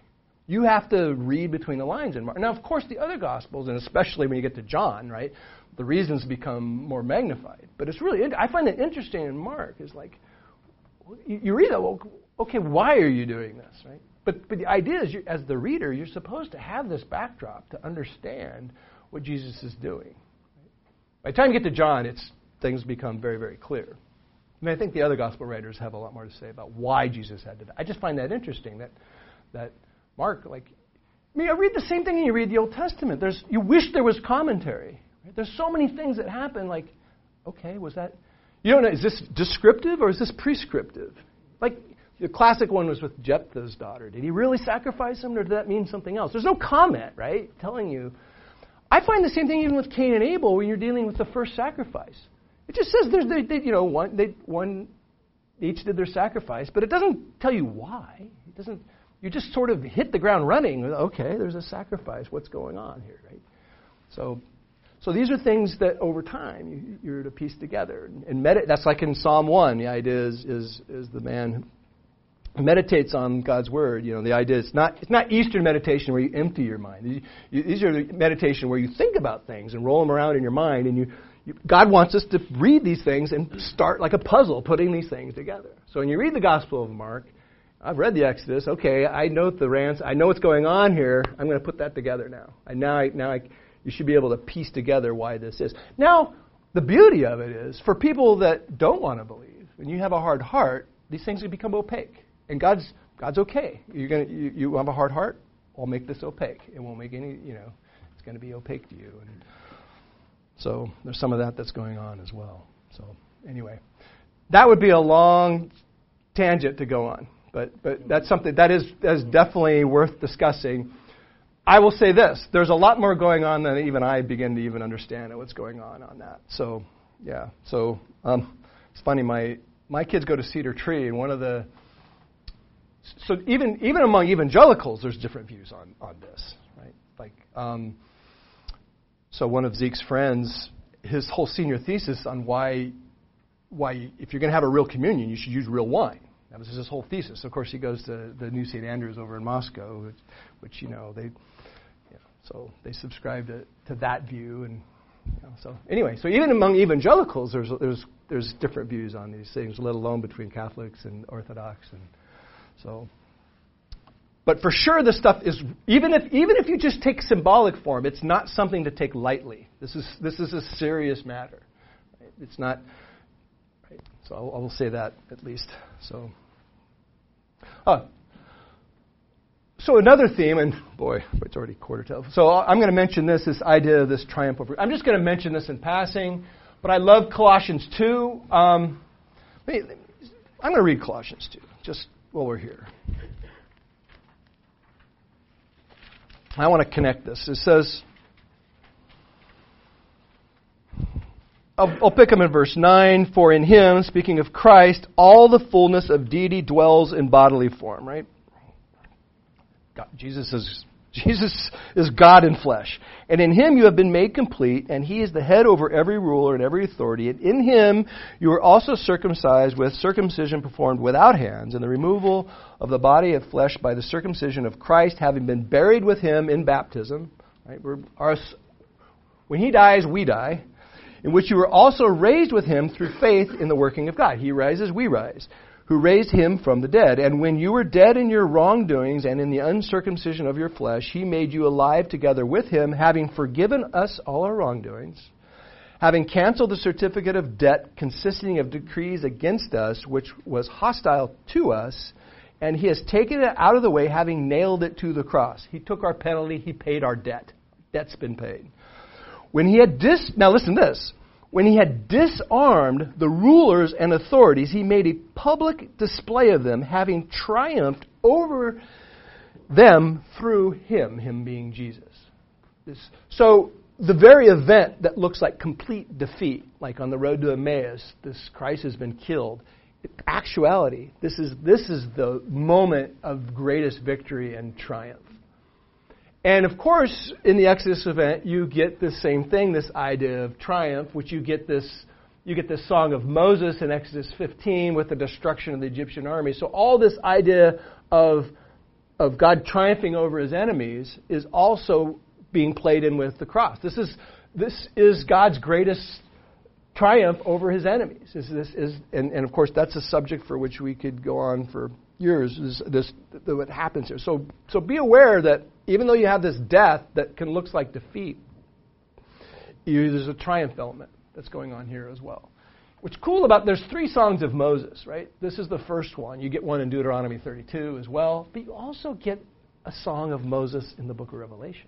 You have to read between the lines in Mark. Now, of course, the other Gospels, and especially when you get to John, right, the reasons become more magnified. But it's really, I find it interesting in Mark is like, you read that, well, okay, why are you doing this, right? But, but the idea is, you, as the reader, you're supposed to have this backdrop to understand what Jesus is doing. By the time you get to John, it's, things become very, very clear. I mean, I think the other gospel writers have a lot more to say about why Jesus had to die. I just find that interesting that, that Mark, like, I mean, I read the same thing you read the Old Testament. There's, you wish there was commentary. Right? There's so many things that happen, like, okay, was that, you don't know, is this descriptive or is this prescriptive? Like, the classic one was with Jephthah's daughter. Did he really sacrifice him, or did that mean something else? There's no comment, right, telling you. I find the same thing even with Cain and Abel when you're dealing with the first sacrifice. It just says there's, they, they, you know, one, they, one, each did their sacrifice, but it doesn't tell you why. It doesn't you just sort of hit the ground running. Okay, there's a sacrifice. What's going on here, right? So, so these are things that over time you, are to piece together. And medit- that's like in Psalm 1. The idea is, is, is the man who meditates on God's word. You know, the idea is not, it's not Eastern meditation where you empty your mind. These are meditation where you think about things and roll them around in your mind. And you, you, God wants us to read these things and start like a puzzle, putting these things together. So when you read the Gospel of Mark, I've read the Exodus. Okay, I know the rants. I know what's going on here. I'm going to put that together now. And now, I, now I, you should be able to piece together why this is. Now, the beauty of it is for people that don't want to believe, and you have a hard heart, these things can become opaque. And God's God's okay. You're gonna you, you have a hard heart. I'll make this opaque. It won't make any. You know, it's going to be opaque to you. And so there's some of that that's going on as well. So anyway, that would be a long tangent to go on. But, but that's something that is, that is definitely worth discussing. I will say this there's a lot more going on than even I begin to even understand what's going on on that. So, yeah. So, um, it's funny, my, my kids go to Cedar Tree, and one of the. So, even, even among evangelicals, there's different views on, on this, right? Like, um, so one of Zeke's friends, his whole senior thesis on why, why if you're going to have a real communion, you should use real wine. That was his whole thesis. Of course, he goes to the New St. Andrews over in Moscow, which, which you know they, so they subscribe to, to that view, and you know, so anyway, so even among evangelicals, there's there's there's different views on these things, let alone between Catholics and Orthodox, and so. But for sure, this stuff is even if even if you just take symbolic form, it's not something to take lightly. This is this is a serious matter. It's not so I will say that at least. So, uh, so another theme, and boy, it's already quarter to. So I'm going to mention this, this idea of this triumph over. I'm just going to mention this in passing, but I love Colossians 2. Um, I'm going to read Colossians 2, just while we're here. I want to connect this. It says, I'll, I'll pick them in verse 9. For in him, speaking of Christ, all the fullness of deity dwells in bodily form, right? God, Jesus is Jesus is God in flesh. And in him you have been made complete, and he is the head over every ruler and every authority. And in him you are also circumcised with circumcision performed without hands, and the removal of the body of flesh by the circumcision of Christ, having been buried with him in baptism. Right? Our, when he dies, we die in which you were also raised with him through faith in the working of God. He rises, we rise, who raised him from the dead. And when you were dead in your wrongdoings and in the uncircumcision of your flesh, he made you alive together with him, having forgiven us all our wrongdoings, having canceled the certificate of debt consisting of decrees against us, which was hostile to us, and he has taken it out of the way, having nailed it to the cross. He took our penalty, he paid our debt. Debt's been paid. When he had dis now listen to this. When he had disarmed the rulers and authorities, he made a public display of them, having triumphed over them through him, him being Jesus. So the very event that looks like complete defeat, like on the road to Emmaus, this Christ has been killed. In Actuality, this is this is the moment of greatest victory and triumph. And of course, in the Exodus event, you get the same thing, this idea of triumph, which you get this you get this song of Moses in Exodus 15 with the destruction of the Egyptian army. So all this idea of of God triumphing over his enemies is also being played in with the cross. This is, this is God's greatest triumph over his enemies. This, this is, and, and, of course, that's a subject for which we could go on for years. Is this, what happens here? So, so be aware that even though you have this death that can looks like defeat, you, there's a triumph element that's going on here as well. What's cool about there's three songs of Moses, right? This is the first one. You get one in Deuteronomy 32 as well, but you also get a song of Moses in the book of Revelation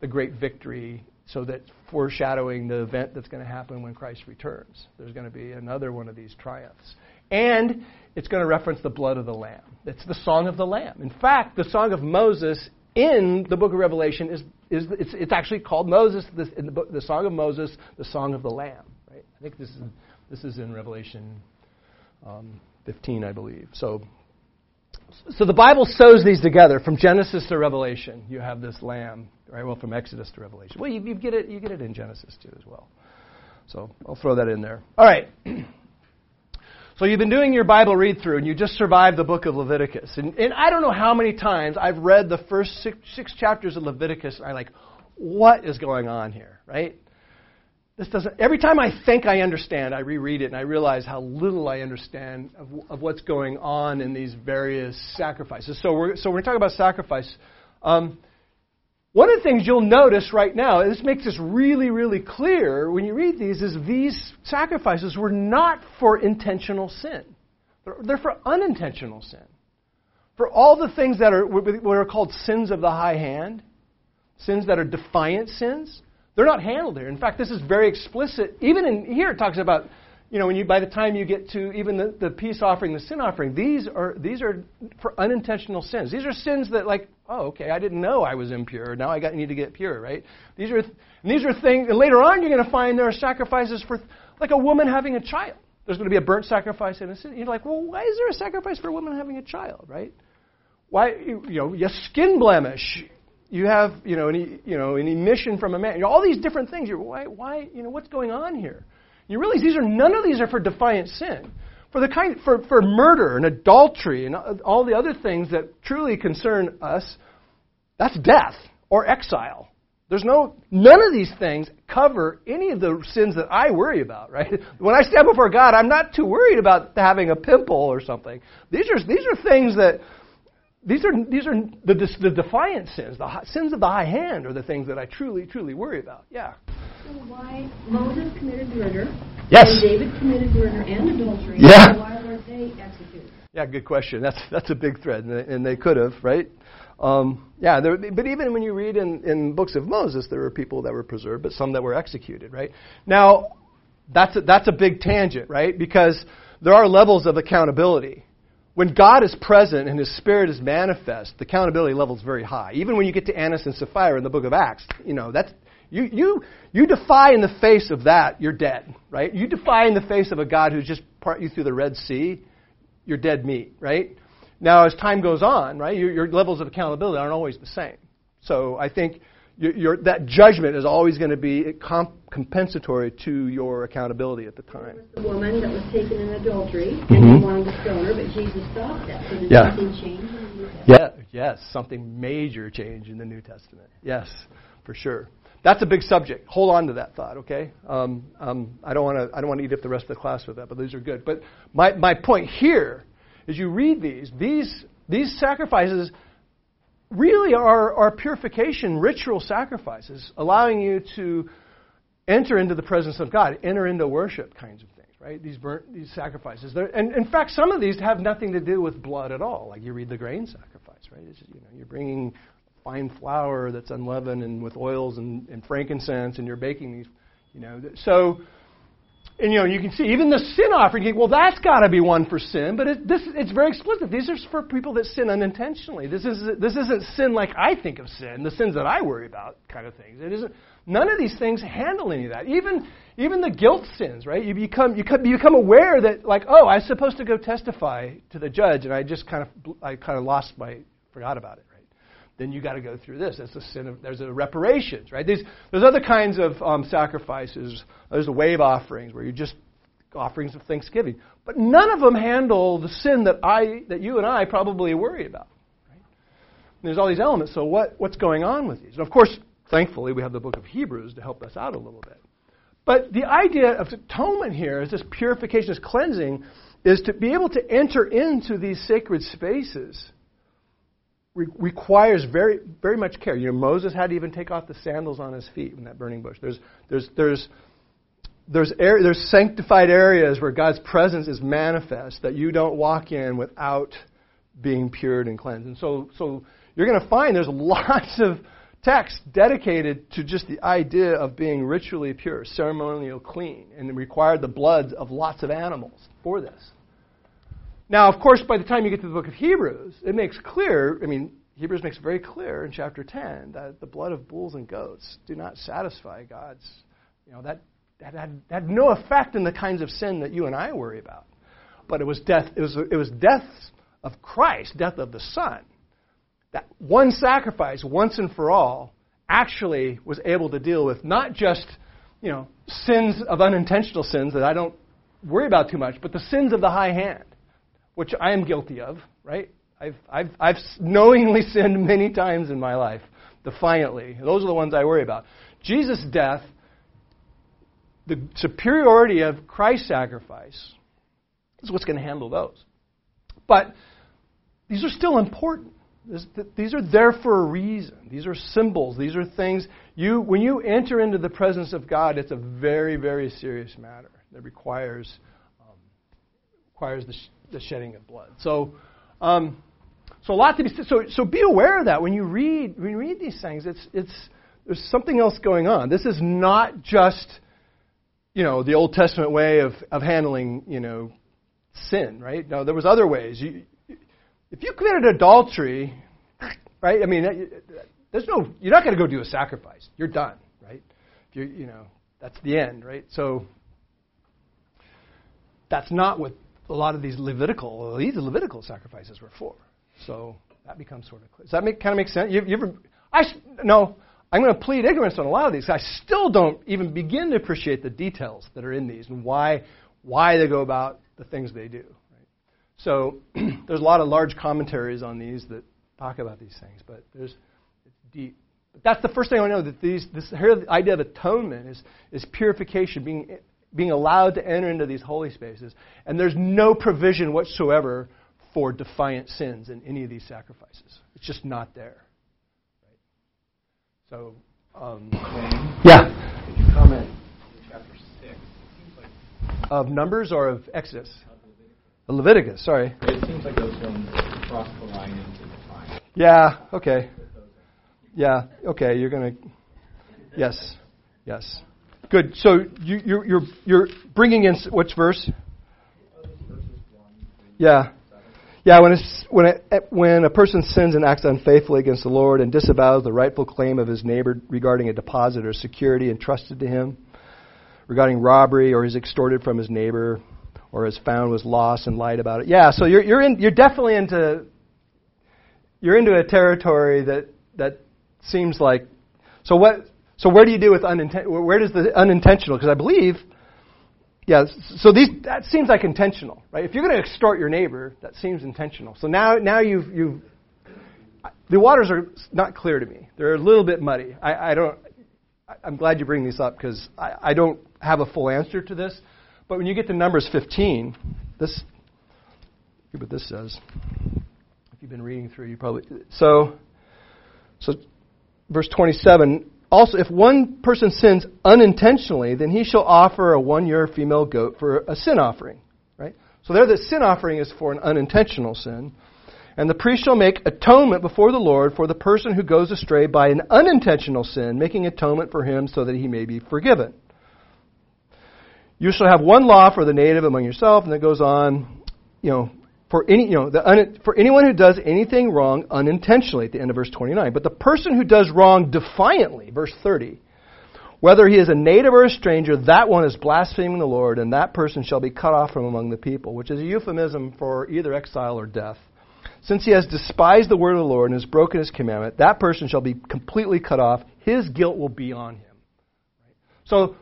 the great victory so that foreshadowing the event that's going to happen when Christ returns. There's going to be another one of these triumphs. And it's going to reference the blood of the Lamb. It's the Song of the Lamb. In fact, the Song of Moses in the book of Revelation is, is it's, it's actually called Moses, in the, book, the Song of Moses, the Song of the Lamb. Right? I think this is, this is in Revelation um, 15, I believe. So so the Bible sews these together from Genesis to Revelation. You have this lamb, right? Well, from Exodus to Revelation. Well, you, you get it. You get it in Genesis too, as well. So I'll throw that in there. All right. So you've been doing your Bible read through, and you just survived the book of Leviticus. And, and I don't know how many times I've read the first six, six chapters of Leviticus. And I'm like, what is going on here, right? This doesn't, every time I think I understand, I reread it and I realize how little I understand of, of what's going on in these various sacrifices. So we're, so we're talking about sacrifice. Um, one of the things you'll notice right now, this makes this really, really clear when you read these, is these sacrifices were not for intentional sin. They're, they're for unintentional sin. For all the things that are what are called sins of the high hand, sins that are defiant sins, they're not handled here. In fact, this is very explicit. Even in here, it talks about, you know, when you by the time you get to even the, the peace offering, the sin offering, these are these are for unintentional sins. These are sins that like, oh, okay, I didn't know I was impure. Now I got need to get pure, right? These are these are things. And later on, you're going to find there are sacrifices for like a woman having a child. There's going to be a burnt sacrifice and a sin. You're like, well, why is there a sacrifice for a woman having a child, right? Why, you, you know, yes, skin blemish you have, you know, you know, an emission from a man. You know, all these different things. You're, why, why, you know, what's going on here? You realize these are none of these are for defiant sin. For the kind, for, for murder and adultery and all the other things that truly concern us, that's death or exile. There's no, none of these things cover any of the sins that I worry about, right? When I stand before God, I'm not too worried about having a pimple or something. These are, these are things that, these are, these are the, the defiant sins, the sins of the high hand are the things that I truly, truly worry about. Yeah. So why Moses committed murder? Yes. And David committed murder and adultery. Yeah. why were they executed? Yeah, good question. That's that's a big thread, and they, and they could have, right? Um, yeah, there, but even when you read in, in books of Moses, there were people that were preserved, but some that were executed, right? Now, that's a, that's a big tangent, right? Because there are levels of accountability when God is present and His Spirit is manifest, the accountability level is very high. Even when you get to Annas and Sapphira in the book of Acts, you know, that's, you, you, you defy in the face of that, you're dead, right? You defy in the face of a God who's just part you through the Red Sea, you're dead meat, right? Now, as time goes on, right, your, your levels of accountability aren't always the same. So I think you're, that judgment is always going to be comp- compensatory to your accountability at the time. The woman that was taken in adultery, mm-hmm. and wanted to stone her, but Jesus stopped that. So did yeah. something change? Yeah, yes, something major change in the New Testament. Yes, for sure. That's a big subject. Hold on to that thought, okay? Um, um, I don't want to. I don't want to eat up the rest of the class with that, but these are good. But my my point here is, you read these these these sacrifices really are, are purification ritual sacrifices, allowing you to enter into the presence of God, enter into worship kinds of things, right? These burnt, these sacrifices. They're, and in fact, some of these have nothing to do with blood at all. Like you read the grain sacrifice, right? It's, you know, you're bringing fine flour that's unleavened and with oils and, and frankincense, and you're baking these, you know. So and you know, you can see even the sin offering. You think, well, that's got to be one for sin, but it, this it's very explicit. These are for people that sin unintentionally. This is this isn't sin like I think of sin, the sins that I worry about, kind of things. It isn't. None of these things handle any of that. Even even the guilt sins, right? You become you become aware that like, oh, I was supposed to go testify to the judge, and I just kind of I kind of lost my forgot about it then you got to go through this. That's the sin of, there's a reparations, right? There's other kinds of um, sacrifices. There's the wave offerings where you just offerings of thanksgiving, but none of them handle the sin that I, that you and I probably worry about. Right? there's all these elements. So what, what's going on with these? And of course, thankfully, we have the book of Hebrews to help us out a little bit. But the idea of atonement here is this purification, this cleansing, is to be able to enter into these sacred spaces re- requires very, very much care. You know, Moses had to even take off the sandals on his feet in that burning bush. There's, there's, there's, there's, er- there's sanctified areas where God's presence is manifest that you don't walk in without being pured and cleansed. And so, so you're going to find there's lots of text dedicated to just the idea of being ritually pure, ceremonial clean, and it required the blood of lots of animals for this. Now, of course, by the time you get to the book of Hebrews, it makes clear, I mean, Hebrews makes very clear in chapter 10 that the blood of bulls and goats do not satisfy God's, you know, that, that had, had no effect in the kinds of sin that you and I worry about. But it was death, it was, it was death of Christ, death of the Son. That one sacrifice, once and for all, actually was able to deal with not just, you know, sins of unintentional sins that I don't worry about too much, but the sins of the high hand which I am guilty of, right? I've, I've, I've knowingly sinned many times in my life, defiantly. Those are the ones I worry about. Jesus' death, the superiority of Christ's sacrifice, is what's going to handle those. But these are still important. These are there for a reason. These are symbols. These are things you when you enter into the presence of God, it's a very, very serious matter that requires um, requires the the shedding of blood. So, um, so a lot to be so so be aware of that when you read when you read these things. It's it's there's something else going on. This is not just you know the Old Testament way of of handling you know sin, right? No, there was other ways. You, if you committed adultery, right? I mean, there's no you're not going to go do a sacrifice. You're done, right? You you know that's the end, right? So that's not what a lot of these Levitical, these Levitical sacrifices were for. So that becomes sort of clear. Does that make, kind of make sense? You, you ever, I, no, I'm going to plead ignorance on a lot of these. I still don't even begin to appreciate the details that are in these and why, why they go about the things they do. Right? So there's a lot of large commentaries on these that talk about these things, but there's it's deep. But that's the first thing I know that these this here the idea of atonement is is purification, being being allowed to enter into these holy spaces. And there's no provision whatsoever for defiant sins in any of these sacrifices. It's just not there. Right? So, um, yeah. Could you comment in chapter 6? Like of Numbers or of Exodus? Of Leviticus. Leviticus, sorry. It seems like those ones cross the line into defiance. Yeah, okay. Yeah, okay, you're going to. Yes, yes. Good. So you, you're, you're, you're bringing in which verse? Yeah. Yeah, when, it's, when, it, eh, when a person sins and acts unfaithfully against the Lord and disavows the rightful claim of his neighbor regarding a deposit or security entrusted to him, regarding robbery or is extorted from his neighbor or is found was lost and lied about it. Yeah, so you're, you're, in, you're definitely into, you're into a territory that, that seems like, so what, so where do you do with unintentional? Where does the unintentional? Because I believe, yeah. So these that seems like intentional, right? If you're going to extort your neighbor, that seems intentional. So now, now you've you've the waters are not clear to me. They're a little bit muddy. I, I don't. I'm glad you bring these up because I, I don't have a full answer to this. But when you get to Numbers 15, this See what this says. If you've been reading through, you probably so. So, verse 27 also, if one person sins unintentionally, then he shall offer a one year female goat for a sin offering. Right? So there, the sin offering is for an unintentional sin. And the priest shall make atonement before the Lord for the person who goes astray by an unintentional sin, making atonement for him so that he may be forgiven. You shall have one law for the native among yourself, and it goes on, you know, for any, you know, un, for anyone who does anything wrong unintentionally at the end of verse 29. But the person who does wrong defiantly, verse 30, whether he is a native or a stranger, that one is blaspheming the Lord, and that person shall be cut off from among the people, which is a euphemism for either exile or death. Since he has despised the word of the Lord and has broken his commandment, that person shall be completely cut off. His guilt will be on him. So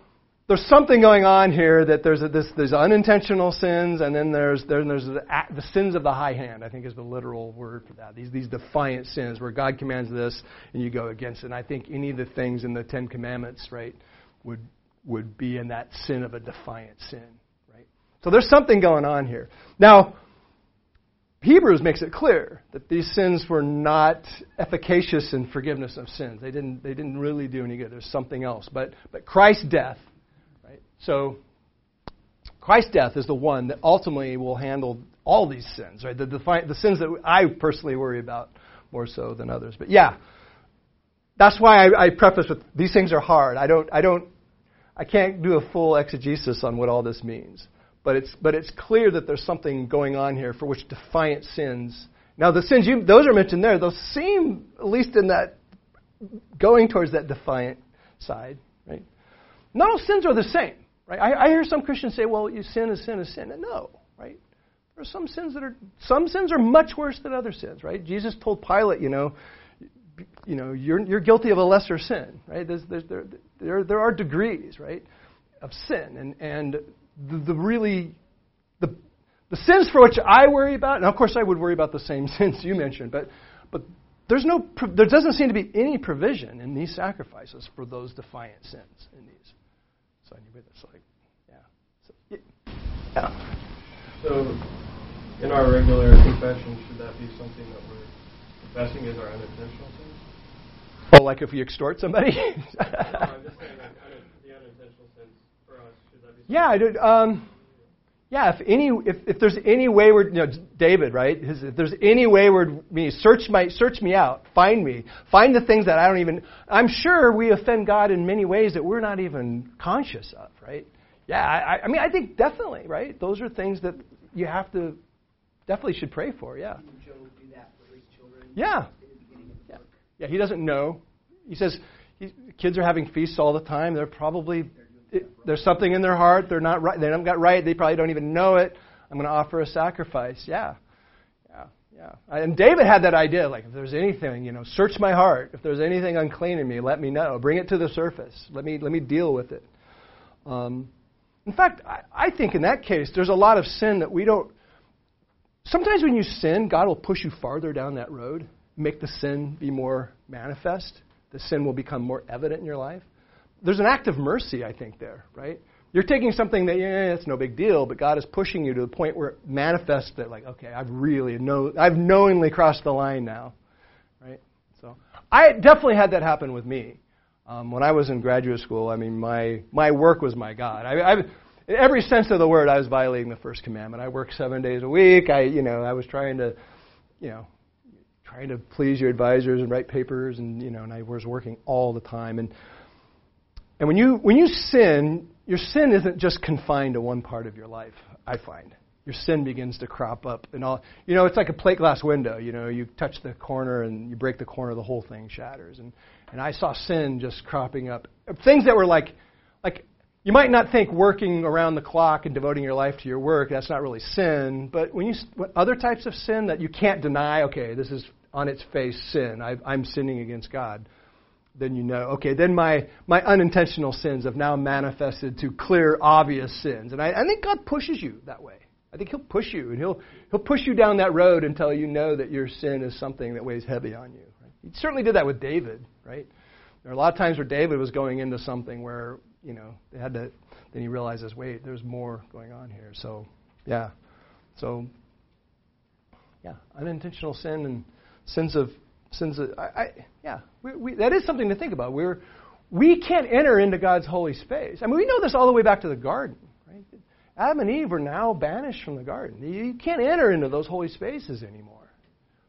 there's something going on here that there's a, this, there's unintentional sins, and then there's there, there's the, the, sins of the high hand. I think is the literal word for that. These these defiant sins where God commands this and you go against it. And I think any of the things in the Ten Commandments, right, would would be in that sin of a defiant sin, right? So there's something going on here. Now, Hebrews makes it clear that these sins were not efficacious in forgiveness of sins. They didn't they didn't really do any good. There's something else. But but Christ's death so, Christ's death is the one that ultimately will handle all these sins, right? The, the, the sins that I personally worry about more so than others. But yeah, that's why I, I preface with these things are hard. I don't, I don't, I can't do a full exegesis on what all this means. But it's, but it's clear that there's something going on here for which defiant sins. Now, the sins you, those are mentioned there. Those seem, at least in that, going towards that defiant side, right? Not all sins are the same. Right? I, I hear some Christians say, well, you sin is sin is sin. And no, right? There are some sins that are some sins are much worse than other sins, right? Jesus told Pilate, you know, you know, you're you're guilty of a lesser sin, right? There's, there's, there, there there are degrees, right, of sin, and and the, the really the the sins for which I worry about, and of course I would worry about the same sins you mentioned, but but there's no there doesn't seem to be any provision in these sacrifices for those defiant sins in these. So anyway, that's like, yeah. So, yeah. So in our regular confession, should that be something that we're confessing as our unintentional sins? Oh, like if we extort somebody? no, I'm just saying like, the unintentional sins for us, should that be Yeah, I did. Um, yeah, if any, if, if there's any wayward, you know, David, right? His, if there's any wayward me, search my, search me out, find me, find the things that I don't even. I'm sure we offend God in many ways that we're not even conscious of, right? Yeah, I, I mean, I think definitely, right? Those are things that you have to, definitely should pray for. Yeah. Job do that for his children? Yeah. Yeah. yeah. He doesn't know. He says he, kids are having feasts all the time. They're probably there's something in their heart. They're not right. They haven't got right. They probably don't even know it. I'm going to offer a sacrifice. Yeah. Yeah. Yeah. And David had that idea like, if there's anything, you know, search my heart. If there's anything unclean in me, let me know. Bring it to the surface. Let me, let me deal with it. Um, in fact, I, I think in that case, there's a lot of sin that we don't. Sometimes when you sin, God will push you farther down that road, make the sin be more manifest. The sin will become more evident in your life there's an act of mercy, I think, there, right? You're taking something that, yeah, it's no big deal, but God is pushing you to the point where it manifests that, like, okay, I've really know, I've knowingly crossed the line now, right? So I definitely had that happen with me. Um, when I was in graduate school, I mean, my my work was my God. I, I, in every sense of the word, I was violating the first commandment. I worked seven days a week. I, you know, I was trying to, you know, trying to please your advisors and write papers, and you know, and I was working all the time. And and when you, when you sin, your sin isn't just confined to one part of your life, I find. Your sin begins to crop up and all. You know, it's like a plate glass window. You know, you touch the corner and you break the corner, the whole thing shatters. And, and I saw sin just cropping up. Things that were like, like you might not think working around the clock and devoting your life to your work, that's not really sin. But when you, other types of sin that you can't deny, okay, this is on its face sin. I, I'm sinning against God then you know, okay, then my, my unintentional sins have now manifested to clear, obvious sins. And I, I think God pushes you that way. I think He'll push you, and He'll, he'll push you down that road until you know that your sin is something that weighs heavy on you. He certainly did that with David, right? There are a lot of times where David was going into something where, you know, they had to, then he realizes, wait, there's more going on here. So, yeah. So, yeah, unintentional sin and sins of sins. I, I, yeah, we, we, that is something to think about. We're we can't enter into God's holy space. I mean, we know this all the way back to the garden. Right? Adam and Eve are now banished from the garden. You can't enter into those holy spaces anymore.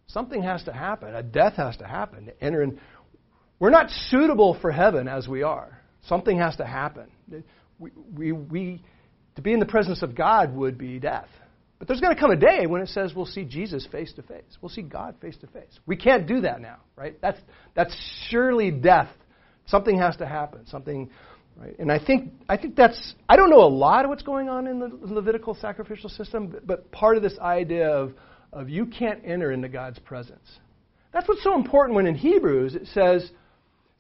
Something has to happen. A death has to happen to enter in. We're not suitable for heaven as we are. Something has to happen. We, we, we, to be in the presence of God would be death. But there's going to come a day when it says we'll see Jesus face to face. We'll see God face to face. We can't do that now, right? That's, that's surely death. Something has to happen. Something, right? And I think, I think that's, I don't know a lot of what's going on in the Levitical sacrificial system, but part of this idea of, of you can't enter into God's presence. That's what's so important when in Hebrews it says,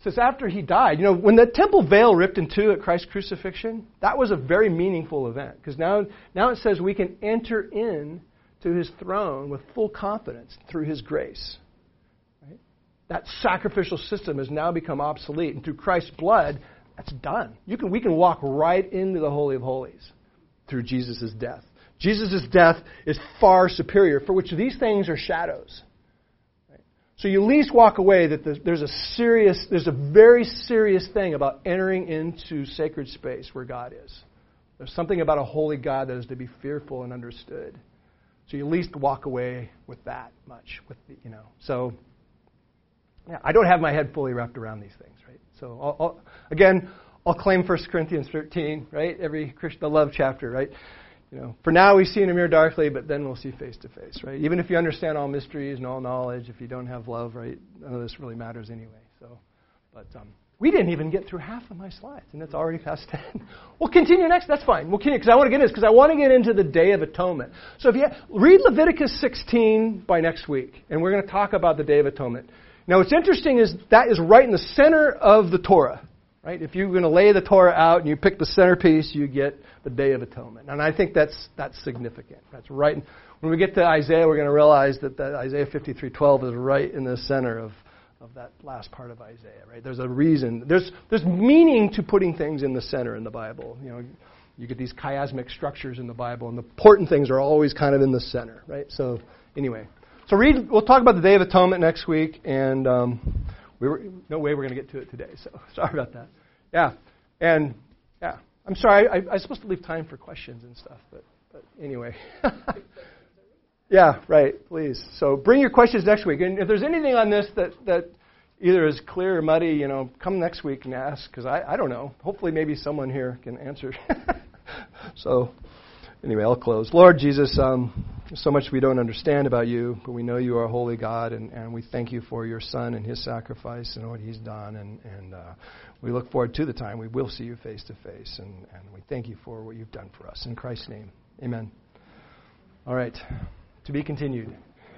says after he died, you know, when the temple veil ripped in two at Christ's crucifixion, that was a very meaningful event because now, now it says we can enter in to his throne with full confidence through his grace. Right? That sacrificial system has now become obsolete, and through Christ's blood, that's done. You can, we can walk right into the Holy of Holies through Jesus' death. Jesus' death is far superior, for which these things are shadows. So you at least walk away that there's a serious, there's a very serious thing about entering into sacred space where God is. There's something about a holy God that is to be fearful and understood. So you at least walk away with that much, with the, you know. So yeah, I don't have my head fully wrapped around these things, right? So I'll, I'll, again, I'll claim 1 Corinthians 13, right? Every Christian, the love chapter, right? You know, for now we see in a mirror darkly, but then we'll see face to face, right? Even if you understand all mysteries and all knowledge, if you don't have love, right, none of this really matters anyway. So, but um, we didn't even get through half of my slides, and it's already past ten. we'll continue next. That's fine. We'll continue because I want to get into this because I want to get into the Day of Atonement. So if you read Leviticus 16 by next week, and we're going to talk about the Day of Atonement. Now, what's interesting is that is right in the center of the Torah. Right? If you're going to lay the Torah out and you pick the centerpiece, you get the Day of Atonement. And I think that's, that's significant. That's right. When we get to Isaiah, we're going to realize that, that Isaiah 53:12 is right in the center of, of that last part of Isaiah. Right? There's a reason. There's, there's meaning to putting things in the center in the Bible. You know, you get these chiasmic structures in the Bible, and the important things are always kind of in the center. Right? So anyway, so read. We'll talk about the Day of Atonement next week, and. Um, we were, no way we're going to get to it today, so sorry about that. Yeah, and yeah, I'm sorry. I, I, was supposed to leave time for questions and stuff, but, but anyway. yeah, right. Please. So bring your questions next week, and if there's anything on this that that either is clear or muddy, you know, come next week and ask because I I don't know. Hopefully, maybe someone here can answer. so anyway, I'll close. Lord Jesus, um, there's so much we don't understand about you, but we know you are a holy God, and, and we thank you for your Son and his sacrifice and what he's done. And, and uh, we look forward to the time we will see you face to face. And, and we thank you for what you've done for us. In Christ's name, amen. All right. To be continued.